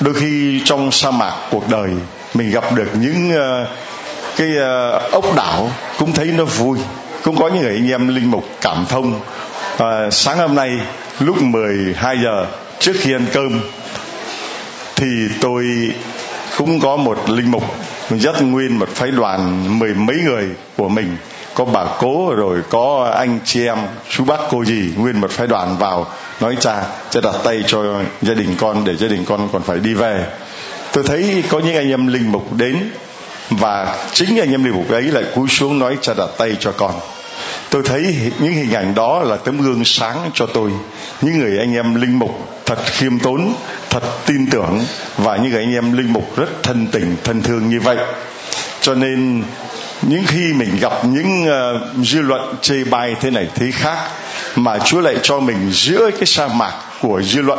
Đôi khi trong sa mạc cuộc đời mình gặp được những uh, cái uh, ốc đảo cũng thấy nó vui. Cũng có những người anh em linh mục cảm thông. Ờ, sáng hôm nay lúc 12 giờ trước khi ăn cơm thì tôi cũng có một linh mục dắt nguyên, một phái đoàn mười mấy người của mình. Có bà cố, rồi có anh chị em, chú bác cô gì nguyên một phái đoàn vào nói cha cha đặt tay cho gia đình con để gia đình con còn phải đi về. Tôi thấy có những anh em linh mục đến, và chính anh em linh mục ấy lại cúi xuống nói, cha đặt tay cho con. Tôi thấy những hình ảnh đó là tấm gương sáng cho tôi những người anh em linh mục thật khiêm tốn thật tin tưởng và những người anh em linh mục rất thân tình thân thương như vậy. Cho nên những khi mình gặp những uh, dư luận chê bai thế này thế khác mà Chúa lại cho mình giữa cái sa mạc của dư luận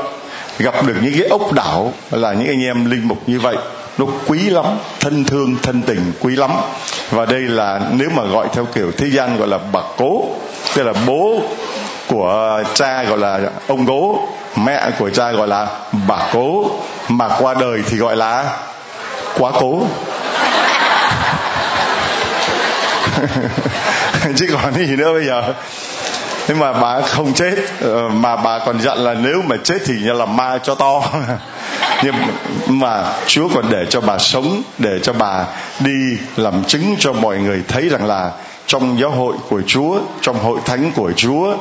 gặp được những cái ốc đảo là những anh em linh mục như vậy nó quý lắm thân thương thân tình quý lắm. Và đây là nếu mà gọi theo kiểu thế gian gọi là bà cố tức là bố của cha gọi là ông cố mẹ của cha gọi là bà cố, mà qua đời thì gọi là quá cố. Chứ còn gì nữa bây giờ. Nhưng mà bà không chết ờ, mà bà còn dặn là nếu mà chết thì như là ma cho to. Nhưng mà Chúa còn để cho bà sống, để cho bà đi làm chứng cho mọi người thấy rằng là trong giáo hội của Chúa, trong hội thánh của Chúa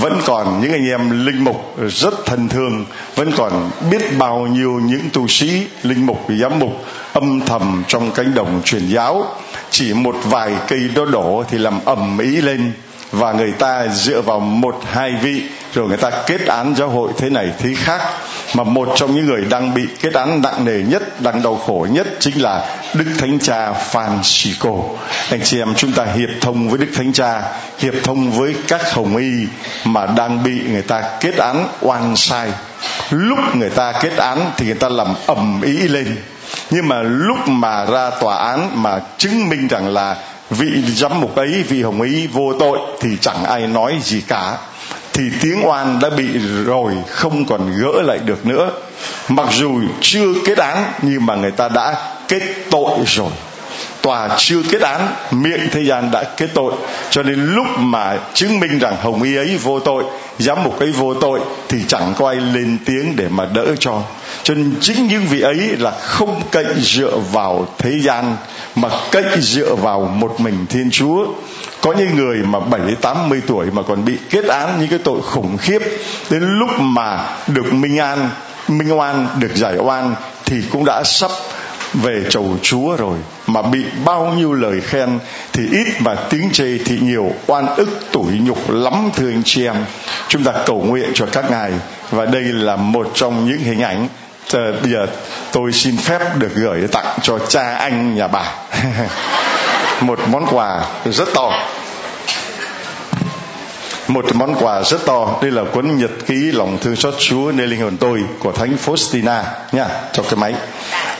vẫn còn những anh em linh mục rất thân thương, vẫn còn biết bao nhiêu những tu sĩ linh mục, giám mục âm thầm trong cánh đồng truyền giáo. Chỉ một vài cây đó đổ thì làm ầm ĩ lên và người ta dựa vào một, hai vị, rồi người ta kết án giáo hội thế này thế khác. Mà một trong những người đang bị kết án nặng nề nhất, đang đau khổ nhất chính là đức thánh cha Francisco anh chị em, chúng ta hiệp thông với đức thánh cha, hiệp thông với các hồng y mà đang bị người ta kết án oan sai. Lúc người ta kết án thì người ta làm ầm ý lên. Nhưng mà lúc mà ra tòa án mà chứng minh rằng là vị giám mục ấy, vị hồng ý, vô tội, thì chẳng ai nói gì cả. Thì tiếng oan đã bị rồi, không còn gỡ lại được nữa. Mặc dù chưa kết án, nhưng mà người ta đã kết tội rồi. Tòa chưa kết án, miệng thế gian đã kết tội. Cho nên lúc mà chứng minh rằng hồng y ấy vô tội, giám mục ấy vô tội, thì chẳng có ai lên tiếng để mà đỡ cho cho nên chính những vị ấy là không cậy dựa vào thế gian, mà cậy dựa vào một mình thiên chúa. Có những người mà bảy tám mươi tuổi mà còn bị kết án những cái tội khủng khiếp, đến lúc mà được minh an, minh oan, được giải oan, thì cũng đã sắp về chầu Chúa rồi. Mà bị bao nhiêu lời khen, thì ít mà tiếng chê, thì nhiều oan ức, tủi nhục lắm, thưa anh chị em. Chúng ta cầu nguyện cho các ngài. Và đây là một trong những hình ảnh bây giờ tôi xin phép được gửi tặng cho cha anh, nhà bà. Một món quà rất to. Một món quà rất to. Đây là cuốn nhật ký lòng thương xót Chúa nơi linh hồn tôi của thánh Faustina, nha. Cho cái máy.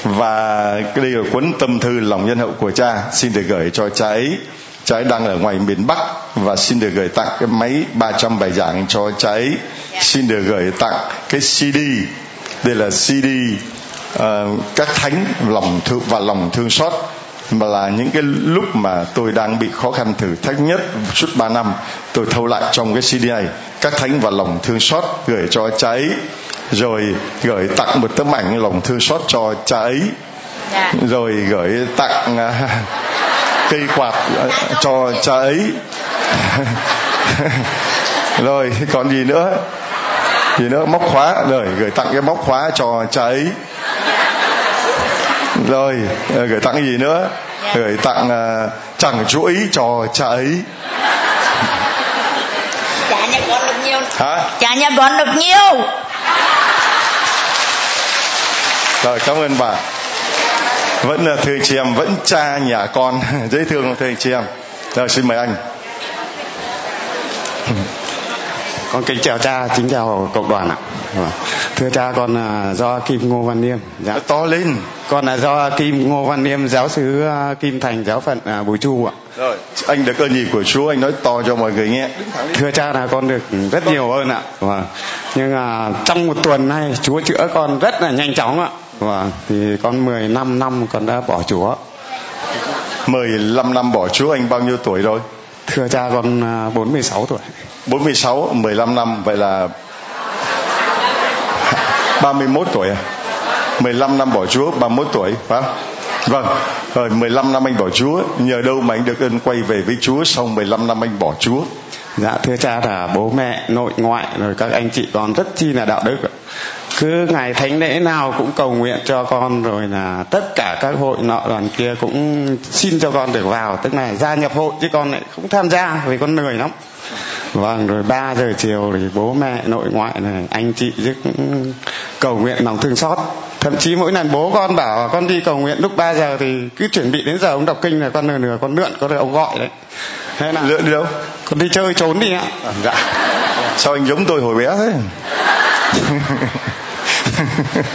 Và đây là cuốn tâm thư lòng nhân hậu của cha. Xin được gửi cho cha ấy. Cha ấy đang ở ngoài miền Bắc và xin được gửi tặng cái máy 300 bài giảng cho cha ấy. Xin được gửi tặng cái CD đây là CD uh, các thánh lòng thương và lòng thương xót mà là những cái lúc mà tôi đang bị khó khăn thử thách nhất suốt 3 năm tôi thâu lại trong cái CD này. Các thánh và lòng thương xót gửi cho cha ấy rồi gửi tặng một tấm ảnh lòng thương xót cho cha ấy dạ. rồi gửi tặng uh, cây quạt uh, cho cha ấy. Rồi còn gì nữa gì nữa móc khóa rồi gửi tặng cái móc khóa cho cha ấy. Rồi gửi tặng cái gì nữa? Gửi tặng uh, chẳng chú ý cho cha ấy. Cha nhà con được nhiều. Hả? Cha nhà con được nhiều. Rồi cảm ơn bà. Vẫn là thưa chị em vẫn cha nhà con. Dễ thương không thưa chị em? Rồi xin mời anh con kính chào cha kính chào cộng đoàn ạ. Vâng. thưa cha con là do kim ngô văn niêm dạ. to lên. Con là do kim ngô văn niêm giáo sứ à, kim thành giáo phận à, bùi chu ạ. Rồi anh được ơn gì của chúa anh nói to cho mọi người nghe. Thưa cha là con được rất nhiều ơn ạ. Vâng. nhưng à, trong một tuần nay chúa chữa con rất là nhanh chóng ạ. Vâng. thì con 15 năm con đã bỏ chúa. 15 năm bỏ chúa anh bao nhiêu tuổi rồi? Thưa cha con 46 tuổi 46 15 năm, vậy là 31 tuổi à? 15 năm bỏ Chúa 31 tuổi, phải không? Vâng rồi 15 năm anh bỏ Chúa, nhờ đâu mà anh được ơn quay về với Chúa sau 15 năm anh bỏ Chúa? Dạ thưa cha là bố mẹ, nội ngoại, rồi các anh chị con rất chi là đạo đức cứ ngày thánh lễ nào cũng cầu nguyện cho con, rồi là tất cả các hội nọ đoàn kia cũng xin cho con được vào. Tức là gia nhập hội chứ con lại không tham gia vì con lười lắm vâng rồi 3 giờ chiều thì bố mẹ nội ngoại này anh chị cũng cầu nguyện lòng thương xót. Thậm chí mỗi lần bố con bảo con đi cầu nguyện lúc 3 giờ thì cứ chuẩn bị đến giờ ông đọc kinh là con nửa nửa con lượn có được ông gọi đấy. Thế là lượn đi đâu? Con đi chơi trốn đi ạ. À, dạ. Sao anh giống tôi hồi bé thế?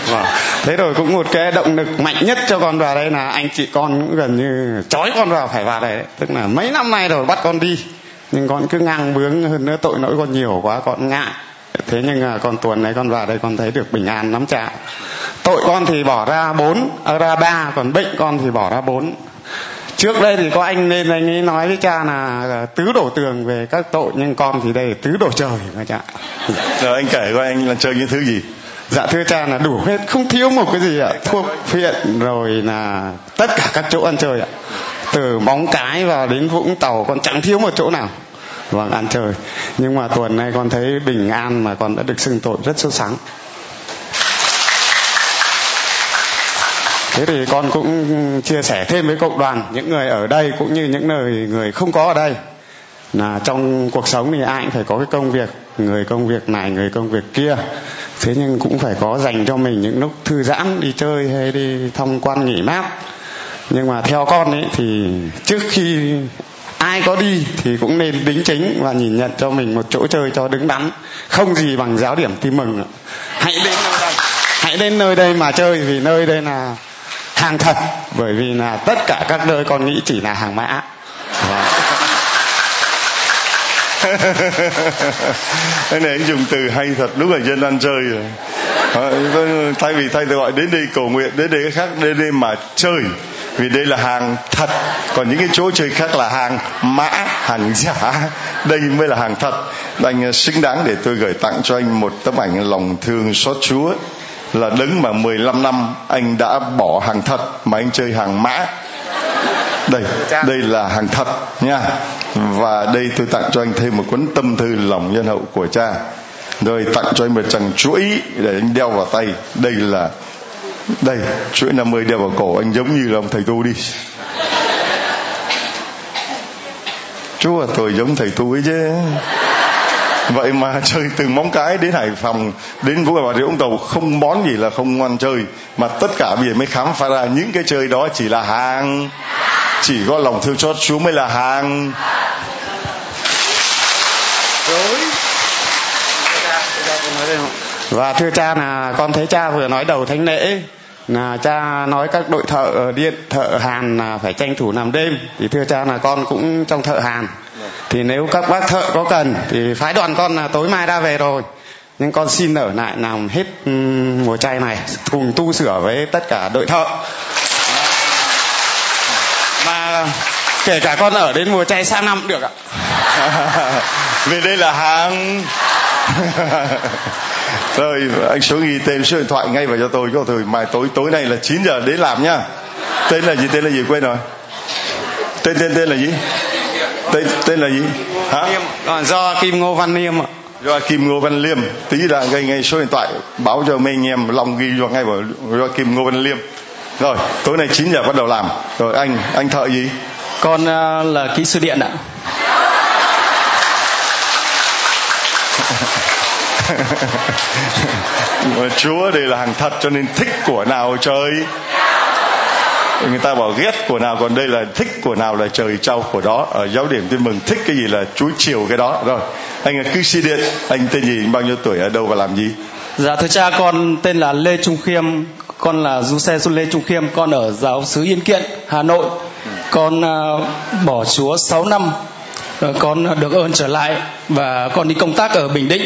Vâng. thế rồi cũng một cái động lực mạnh nhất cho con vào đây là anh chị con cũng gần như trói con vào phải vào đây đấy. tức là mấy năm nay rồi bắt con đi nhưng con cứ ngang bướng hơn nữa tội lỗi con nhiều quá con ngại. Thế nhưng mà con tuần này con vào đây con thấy được bình an lắm cha. Tội con thì bỏ ra bốn à, ra ba còn bệnh con thì bỏ ra bốn. Trước đây thì có anh nên anh ấy nói với cha là tứ đổ tường về các tội nhưng con thì đây là tứ đổ trời mà cha. Rồi anh kể coi anh là chơi những thứ gì? Dạ thưa cha là đủ hết không thiếu một cái gì ạ. Thuốc phiện rồi là tất cả các chỗ ăn chơi ạ từ bóng cái vào đến vũng tàu, con chẳng thiếu một chỗ nào. Vâng ăn chơi nhưng mà tuần này con thấy bình an mà con đã được xưng tội rất sốt sắng thế thì con cũng chia sẻ thêm với cộng đoàn, những người ở đây cũng như những người người không có ở đây. Là trong cuộc sống thì ai cũng phải có cái công việc, người công việc này, người công việc kia. Thế nhưng cũng phải có dành cho mình những lúc thư giãn, đi chơi hay đi tham quan nghỉ mát nhưng mà theo con ấy thì trước khi ai có đi thì cũng nên đính chính và nhìn nhận cho mình một chỗ chơi cho đứng đắn không gì bằng giáo điểm tin mừng hãy đến nơi đây hãy đến nơi đây mà chơi vì nơi đây là hàng thật bởi vì là tất cả các nơi con nghĩ chỉ là hàng mã. Và vâng. cái này anh dùng từ hay thật đúng là dân ăn chơi rồi. À, thay vì thay tôi gọi đến đây cầu nguyện đến đây khác đến đây mà chơi vì đây là hàng thật. Còn những cái chỗ chơi khác là hàng mã hàng giả. Đây mới là hàng thật. Anh xứng đáng để tôi gửi tặng cho anh một tấm ảnh lòng thương xót chúa. Là đứng mà 15 năm anh đã bỏ hàng thật mà anh chơi hàng mã. Đây đây là hàng thật nha. Và đây tôi tặng cho anh thêm một cuốn tâm thư lòng nhân hậu của cha. Rồi tặng cho anh một chằng chuỗi để anh đeo vào tay. Đây là đây, chuỗi 50 đeo vào cổ, anh giống như là ông thầy tu đi. Chú à tôi giống thầy tu ấy chứ. Vậy mà chơi từ móng cái đến hải phòng, đến vũ bà rịa vũng tàu không món gì là không ngoan chơi, mà tất cả bây giờ mới khám phá ra những cái chơi đó chỉ là hàng. Chỉ có lòng thương xót, chúa mới là hàng. Rồi. Và thưa cha là con thấy cha vừa nói đầu thánh lễ là cha nói các đội thợ điện thợ hàn là phải tranh thủ làm đêm. Thì thưa cha là con cũng trong thợ hàn. Thì nếu các bác thợ có cần thì phái đoàn con là tối mai đã về rồi. Nhưng con xin ở lại làm hết mùa chay này cùng tu sửa với tất cả đội thợ. Mà kể cả con ở đến mùa chay sang năm cũng được ạ. Vì đây là hàng rồi anh số ghi tên số điện thoại ngay vào cho tôi. Cho tôi mai tối tối nay là 9 giờ đến làm nhá tên là gì? Tên là gì? Quên rồi. Tên tên tên là gì? Tên tên là gì? Hả? À, do kim ngô văn liêm ạ. Do kim ngô văn liêm. Tí là gây ngay số điện thoại báo cho mấy anh em lòng ghi cho ngay vào do kim ngô văn liêm. Rồi tối nay 9 giờ bắt đầu làm. Rồi anh anh thợ gì? Con uh, là kỹ sư điện ạ Chúa đây là hàng thật cho nên thích của nào trời. người ta bảo ghét của nào còn đây là thích của nào là trời trao của đó. Ở giáo điểm tin mừng thích cái gì là chúa chiều cái đó. Rồi anh là cư sĩ điện anh tên gì anh bao nhiêu tuổi ở đâu và làm gì? Dạ thưa cha con tên là lê trung khiêm con là du xe du lê trung khiêm con ở giáo xứ yên kiện hà nội. Con uh, bỏ chúa 6 năm rồi con được ơn trở lại và con đi công tác ở bình định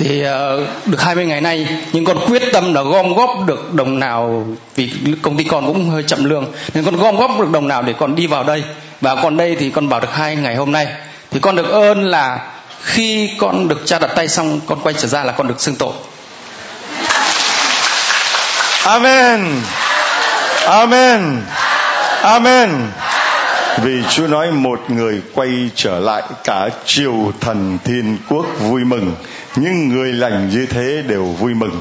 thì uh, được 20 ngày nay nhưng con quyết tâm là gom góp được đồng nào vì công ty con cũng hơi chậm lương. Nên con gom góp được đồng nào để con đi vào đây? Và còn đây thì con bảo được hai ngày hôm nay. Thì con được ơn là khi con được cha đặt tay xong con quay trở ra là con được xưng tội. Amen. Amen. Amen. Vì Chúa nói một người quay trở lại cả triều thần thiên quốc vui mừng nhưng người lành như thế đều vui mừng.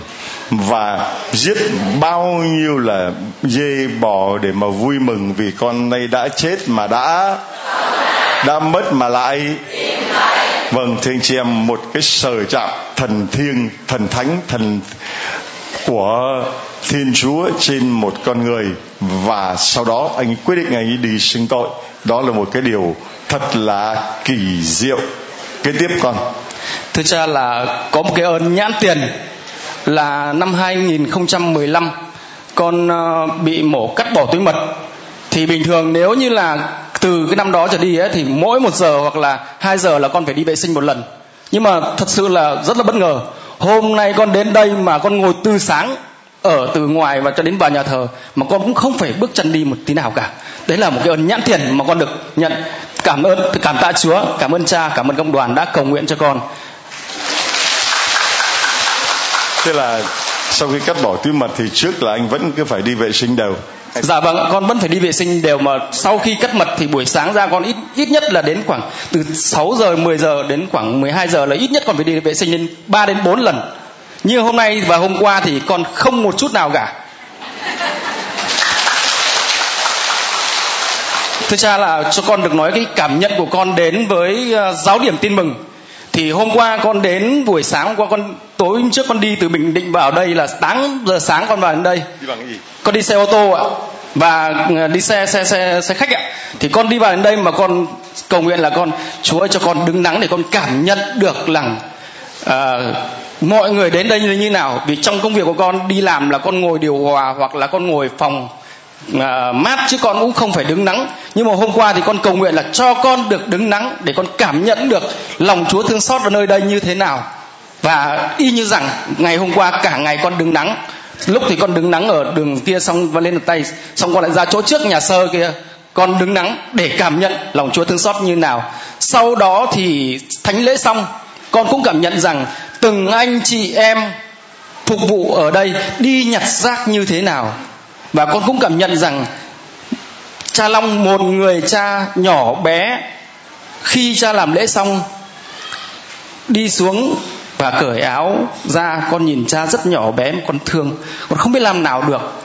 Và giết bao nhiêu là dê bò để mà vui mừng vì con này đã chết mà đã đã mất mà lại. Vâng thưa anh chị em, một cái sở trạng thần thiêng, thần thánh, thần của thiên chúa trên một con người. Và sau đó anh quyết định anh ấy đi xưng tội. Đó là một cái điều thật là kỳ diệu. Kế tiếp con thưa cha là có một cái ơn nhãn tiền là năm 2015 con ờ, bị mổ cắt bỏ túi mật. Thì bình thường nếu như là từ cái năm đó trở đi ấy, thì mỗi một giờ hoặc là hai giờ là con phải đi vệ sinh một lần. Nhưng mà thật sự là rất là bất ngờ. Hôm nay con đến đây mà con ngồi từ sáng ở từ ngoài và cho đến vào nhà thờ mà con cũng không phải bước chân đi một tí nào cả. Đấy là một cái ơn nhãn tiền mà con được nhận. Cảm ơn cảm tạ chúa cảm ơn cha cảm ơn công đoàn đã cầu nguyện cho con thế là sau khi cắt bỏ túi mật thì trước là anh vẫn cứ phải đi vệ sinh đều. Dạ vâng con vẫn phải đi vệ sinh đều mà sau khi cắt mật thì buổi sáng ra con ít ít nhất là đến khoảng từ 6 giờ 10 giờ đến khoảng 12 giờ là ít nhất con phải đi vệ sinh đến 3 đến 4 lần. Như hôm nay và hôm qua thì con không một chút nào cả. Thưa cha là cho con được nói cái cảm nhận của con đến với ờ, giáo điểm tin mừng thì hôm qua con đến buổi sáng hôm qua con tối hôm trước con đi từ bình định vào đây là 8 giờ sáng con vào đến đây. Đi bằng gì? Con đi xe ô tô ạ. Và ờ, đi xe xe xe xe khách ạ. Thì con đi vào đến đây mà con cầu nguyện là con chúa ơi cho con đứng nắng để con cảm nhận được rằng uh, mọi người đến đây như như nào. Vì trong công việc của con đi làm là con ngồi điều hòa hoặc là con ngồi phòng uh, mát chứ con cũng không phải đứng nắng. Nhưng mà hôm qua thì con cầu nguyện là cho con được đứng nắng để con cảm nhận được lòng Chúa thương xót ở nơi đây như thế nào. Và y như rằng ngày hôm qua cả ngày con đứng nắng. Lúc thì con đứng nắng ở đường kia xong và lên được tay xong con lại ra chỗ trước nhà sơ kia. Con đứng nắng để cảm nhận lòng Chúa thương xót như nào. Sau đó thì thánh lễ xong con cũng cảm nhận rằng từng anh chị em phục vụ ở đây đi nhặt rác như thế nào và con cũng cảm nhận rằng cha long, một người cha nhỏ bé, khi cha làm lễ xong, đi xuống và cởi áo ra, con nhìn cha rất nhỏ bé, con thương. Con không biết làm nào được.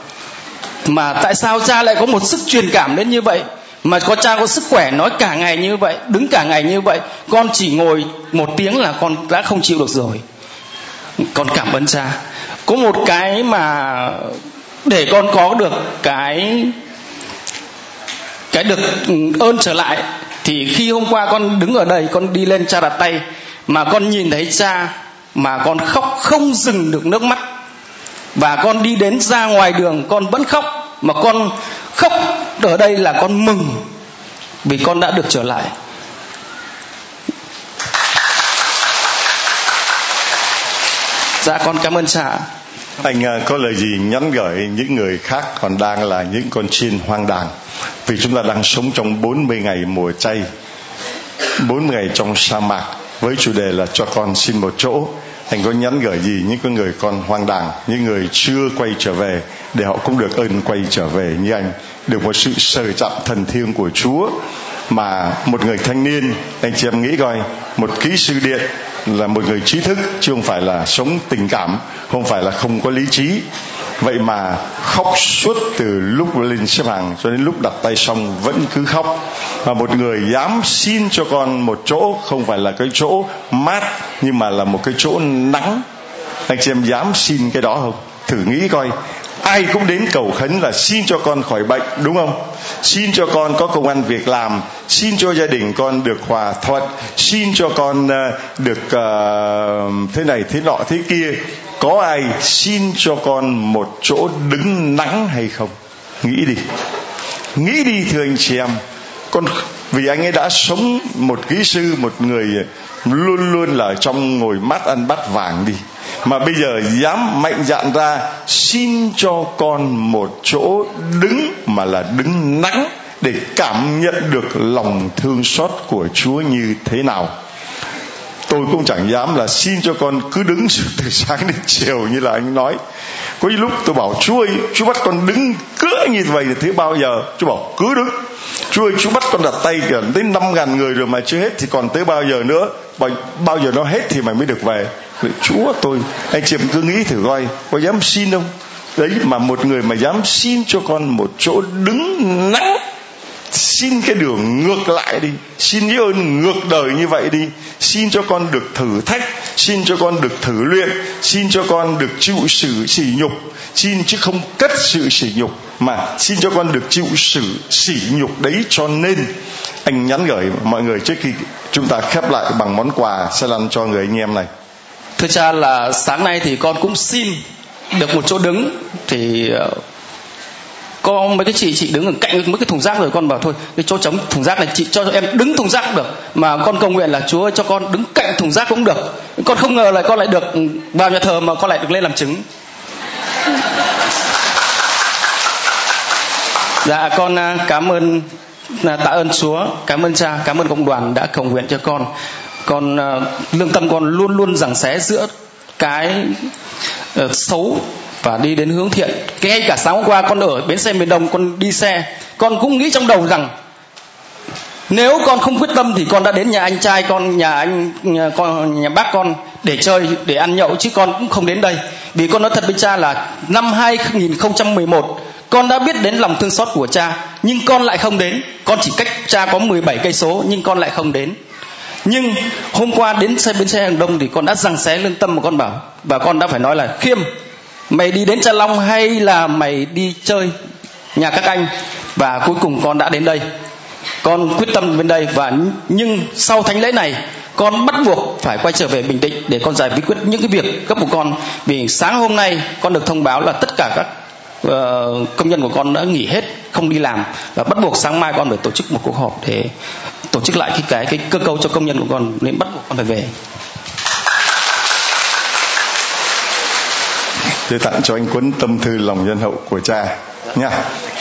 Mà tại sao cha lại có một sức truyền cảm đến như vậy? Mà có cha có sức khỏe nói cả ngày như vậy, đứng cả ngày như vậy, con chỉ ngồi một tiếng là con đã không chịu được rồi. Con cảm ơn cha. Có một cái mà để con có được cái cái được ơn trở lại. Thì khi hôm qua con đứng ở đây, con đi lên cha đặt tay, mà con nhìn thấy cha mà con khóc không dừng được nước mắt. Và con đi đến ra ngoài đường, con vẫn khóc, mà con khóc ở đây là con mừng vì con đã được trở lại. Dạ con cảm ơn cha anh à, có lời gì nhắn gửi những người khác còn đang là những con chiên hoang đàn? vì chúng ta đang sống trong 40 ngày mùa chay 40 ngày trong sa mạc. Với chủ đề là cho con xin một chỗ. Anh có nhắn gửi gì những con người con hoang đàng những người chưa quay trở về để họ cũng được ơn quay trở về như anh? Được một sự sờ chạm thần thiêng của Chúa mà một người thanh niên, anh chị em nghĩ coi, một kỹ sư điện là một người trí thức, chứ không phải là sống tình cảm, không phải là không có lý trí. Vậy mà khóc suốt từ lúc lên xếp hàng cho đến lúc đặt tay xong vẫn cứ khóc. Và một người dám xin cho con một chỗ, không phải là cái chỗ mát, nhưng mà là một cái chỗ nắng. Anh chị em dám xin cái đó không? Thử nghĩ coi ai cũng đến cầu khấn là xin cho con khỏi bệnh đúng không? Xin cho con có công ăn việc làm xin cho gia đình con được hòa thuận xin cho con ờ, được uh, thế này thế nọ thế kia. Có ai xin cho con một chỗ đứng nắng hay không? Nghĩ đi. Nghĩ đi thưa anh chị em. Con vì anh ấy đã sống một kỹ sư một người luôn luôn là trong ngồi mắt ăn bắt vàng đi mà bây giờ dám mạnh dạn ra xin cho con một chỗ đứng mà là đứng nắng để cảm nhận được lòng thương xót của Chúa như thế nào. Tôi cũng chẳng dám là xin cho con cứ đứng từ sáng đến chiều như là anh nói. Có lúc tôi bảo chúa ơi chúa bắt con đứng cỡ như vậy thì thế bao giờ? Chúa bảo cứ đứng. Chúa ơi chúa bắt con đặt tay gần tới năm ngàn người rồi mà chưa hết thì còn tới bao giờ nữa? Bao, bao giờ nó hết thì mày mới được về chúa tôi, anh chị em cứ nghĩ thử coi, có dám xin không? Đấy mà một người mà dám xin cho con một chỗ đứng nắng xin cái đường ngược lại đi, xin những ơn ngược đời như vậy đi, xin cho con được thử thách, xin cho con được thử luyện, xin cho con được chịu sự sỉ nhục, xin chứ không cất sự sỉ nhục, mà xin cho con được chịu sự sỉ nhục đấy cho nên. Anh nhắn gửi mọi người trước khi chúng ta khép lại bằng món quà sẽ lăn cho người anh em này thưa cha là sáng nay thì con cũng xin được một chỗ đứng. Thì ờ, có mấy cái chị chị đứng ở cạnh mấy cái thùng rác rồi con bảo thôi cái chỗ trống thùng rác này chị cho em đứng thùng rác được mà con cầu nguyện là chúa ơi cho con đứng cạnh thùng rác cũng được. Con không ngờ là con lại được vào nhà thờ mà con lại được lên làm chứng. Dạ con à, cảm ơn à, tạ ơn chúa cảm ơn cha cảm ơn cộng đoàn đã cầu nguyện cho con con ờ, lương tâm con luôn luôn giằng xé giữa cái uh, xấu và đi đến hướng thiện. Cái ngay cả sáng hôm qua con ở bến xe miền đông con đi xe con cũng nghĩ trong đầu rằng nếu con không quyết tâm thì con đã đến nhà anh trai con nhà anh nhà, con nhà bác con để chơi để ăn nhậu chứ con cũng không đến đây. Vì con nói thật với cha là năm 2011 con đã biết đến lòng thương xót của cha nhưng con lại không đến. Con chỉ cách cha có 17 cây số nhưng con lại không đến nhưng hôm qua đến xe bến xe hàng đông thì con đã giằng xé lên tâm mà con bảo và con đã phải nói là khiêm mày đi đến Trà Long hay là mày đi chơi nhà các anh? Và cuối cùng con đã đến đây. Con quyết tâm bên đây và nhưng sau thánh lễ này con bắt buộc phải quay trở về bình định để con giải quyết những cái việc cấp của con. Vì sáng hôm nay con được thông báo là tất cả các uh, công nhân của con đã nghỉ hết không đi làm và bắt buộc sáng mai con phải tổ chức một cuộc họp để tổ chức lại cái cái cái cơ cấu cho công nhân của con nên bắt buộc con phải về. Để tặng cho anh cuốn tâm thư lòng nhân hậu của cha, nha.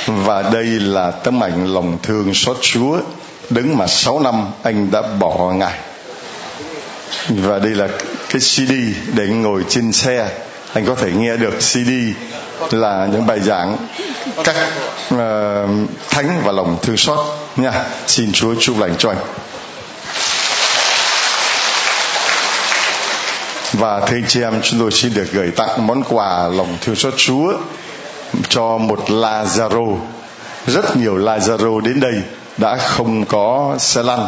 Và đây là tấm ảnh lòng thương xót chúa đứng mà 6 năm anh đã bỏ ngài. Và đây là cái CD để anh ngồi trên xe. Anh có thể nghe được CD là những bài giảng các uh, thánh và lòng thương xót nha. Xin Chúa chúc lành cho anh. Và thưa anh chị em chúng tôi xin được gửi tặng món quà lòng thương xót Chúa cho một Lazaro. Rất nhiều Lazaro đến đây đã không có xe lăn.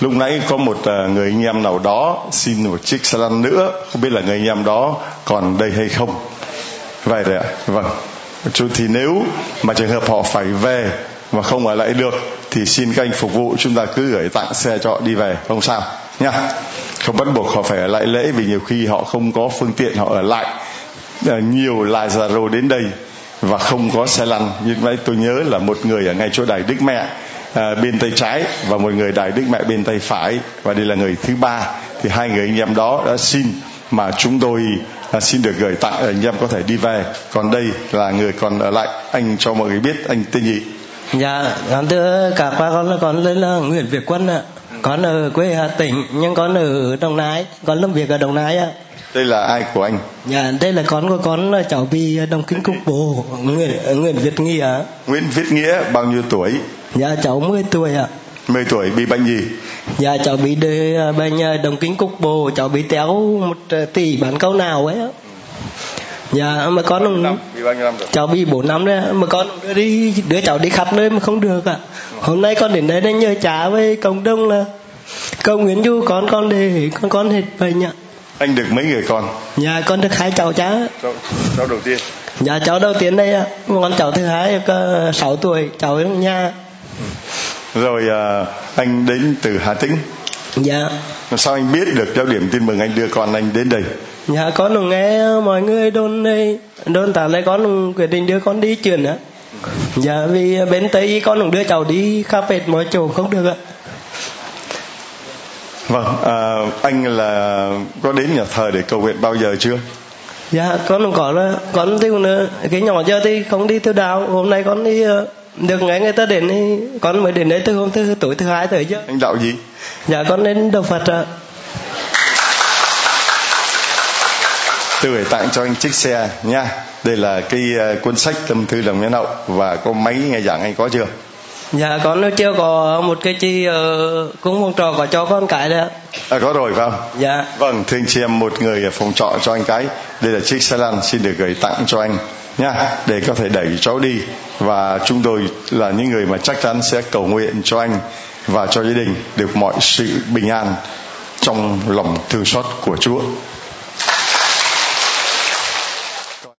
Lúc nãy có một ờ, người anh em nào đó xin một chiếc xe lăn nữa. Không biết là người anh em đó còn đây hay không. Vậy đấy ạ. Vâng thì nếu mà trường hợp họ phải về mà không ở lại được thì xin các anh phục vụ chúng ta cứ gửi tặng xe cho họ đi về không sao nha không bắt buộc họ phải ở lại lễ vì nhiều khi họ không có phương tiện họ ở lại. À, nhiều rồ đến đây và không có xe lăn. Như vậy tôi nhớ là một người ở ngay chỗ đài Đức Mẹ à, bên tay trái và một người đài Đức Mẹ bên tay phải. Và đây là người thứ ba. Thì hai người anh em đó đã xin mà chúng tôi à, xin được gửi tặng anh em có thể đi về. Còn đây là người còn ở lại anh cho mọi người biết anh tên gì? Dạ con thưa cả ba con là con tên là Nguyễn Việt Quân ạ. Con ở quê Hà Tĩnh nhưng con ở Đồng Nai con làm việc ở Đồng Nai ạ. Đây là ai của anh? Dạ đây là con của con là cháu bị đồng kính cục bộ Nguyễn, Nguyễn Việt Nghĩa Nguyễn Viết Nghĩa bao nhiêu tuổi? Dạ cháu 10 tuổi ạ 10 tuổi bị bệnh gì? Dạ cháu bị đề, bệnh đồng kính cục bộ. Cháu bị téo một tỷ bán câu nào ấy dạ mà con năm, bị bao nhiêu năm rồi? cháu bị 4 năm đấy mà con đưa đi đứa cháu đi khắp nơi mà không được ạ. Hôm nay con đến đây để nhờ cha với cộng đồng là cầu nguyện du con con để con con hết bệnh ạ. Anh được mấy người con? Dạ con được hai cháu cháu, cháu đầu tiên? Dạ cháu đầu tiên đây ạ. Con cháu thứ hai có 6 tuổi cháu ở nhà rồi à, anh đến từ Hà Tĩnh. Dạ. Sao anh biết được theo điểm tin mừng anh đưa con anh đến đây? Dạ con cũng nghe mọi người đồn đây. Đồn tả lại con cũng quyết định đưa con đi chuyển á. Dạ vì bên tây con cũng đưa cháu đi khắp hết mọi chỗ không được ạ. Vâng à, anh là có đến nhà thờ để cầu nguyện bao giờ chưa? Dạ con cũng có là con thì nữa cái nhỏ giờ thì không đi theo đạo. Hôm nay con đi ờ, được nghe người ta đến con mới đến đây từ hôm thứ tối thứ hai tới chứ anh đạo gì? Dạ con đến đầu phật ạ. Tôi gửi tặng cho anh chiếc xe nha. Đây là cái uh, cuốn sách tâm thư đồng nhân hậu và có máy nghe giảng anh có chưa? Dạ con chưa có một cái chi uh, cũng phòng trọ có cho con cái đấy ạ. À, có rồi phải không? Dạ. Vâng thưa anh chị em một người phòng trọ cho anh cái. Đây là chiếc xe lăn xin được gửi tặng cho anh nha để có thể đẩy cháu đi. Và chúng tôi là những người mà chắc chắn sẽ cầu nguyện cho anh và cho gia đình được mọi sự bình an trong lòng thương xót của Chúa.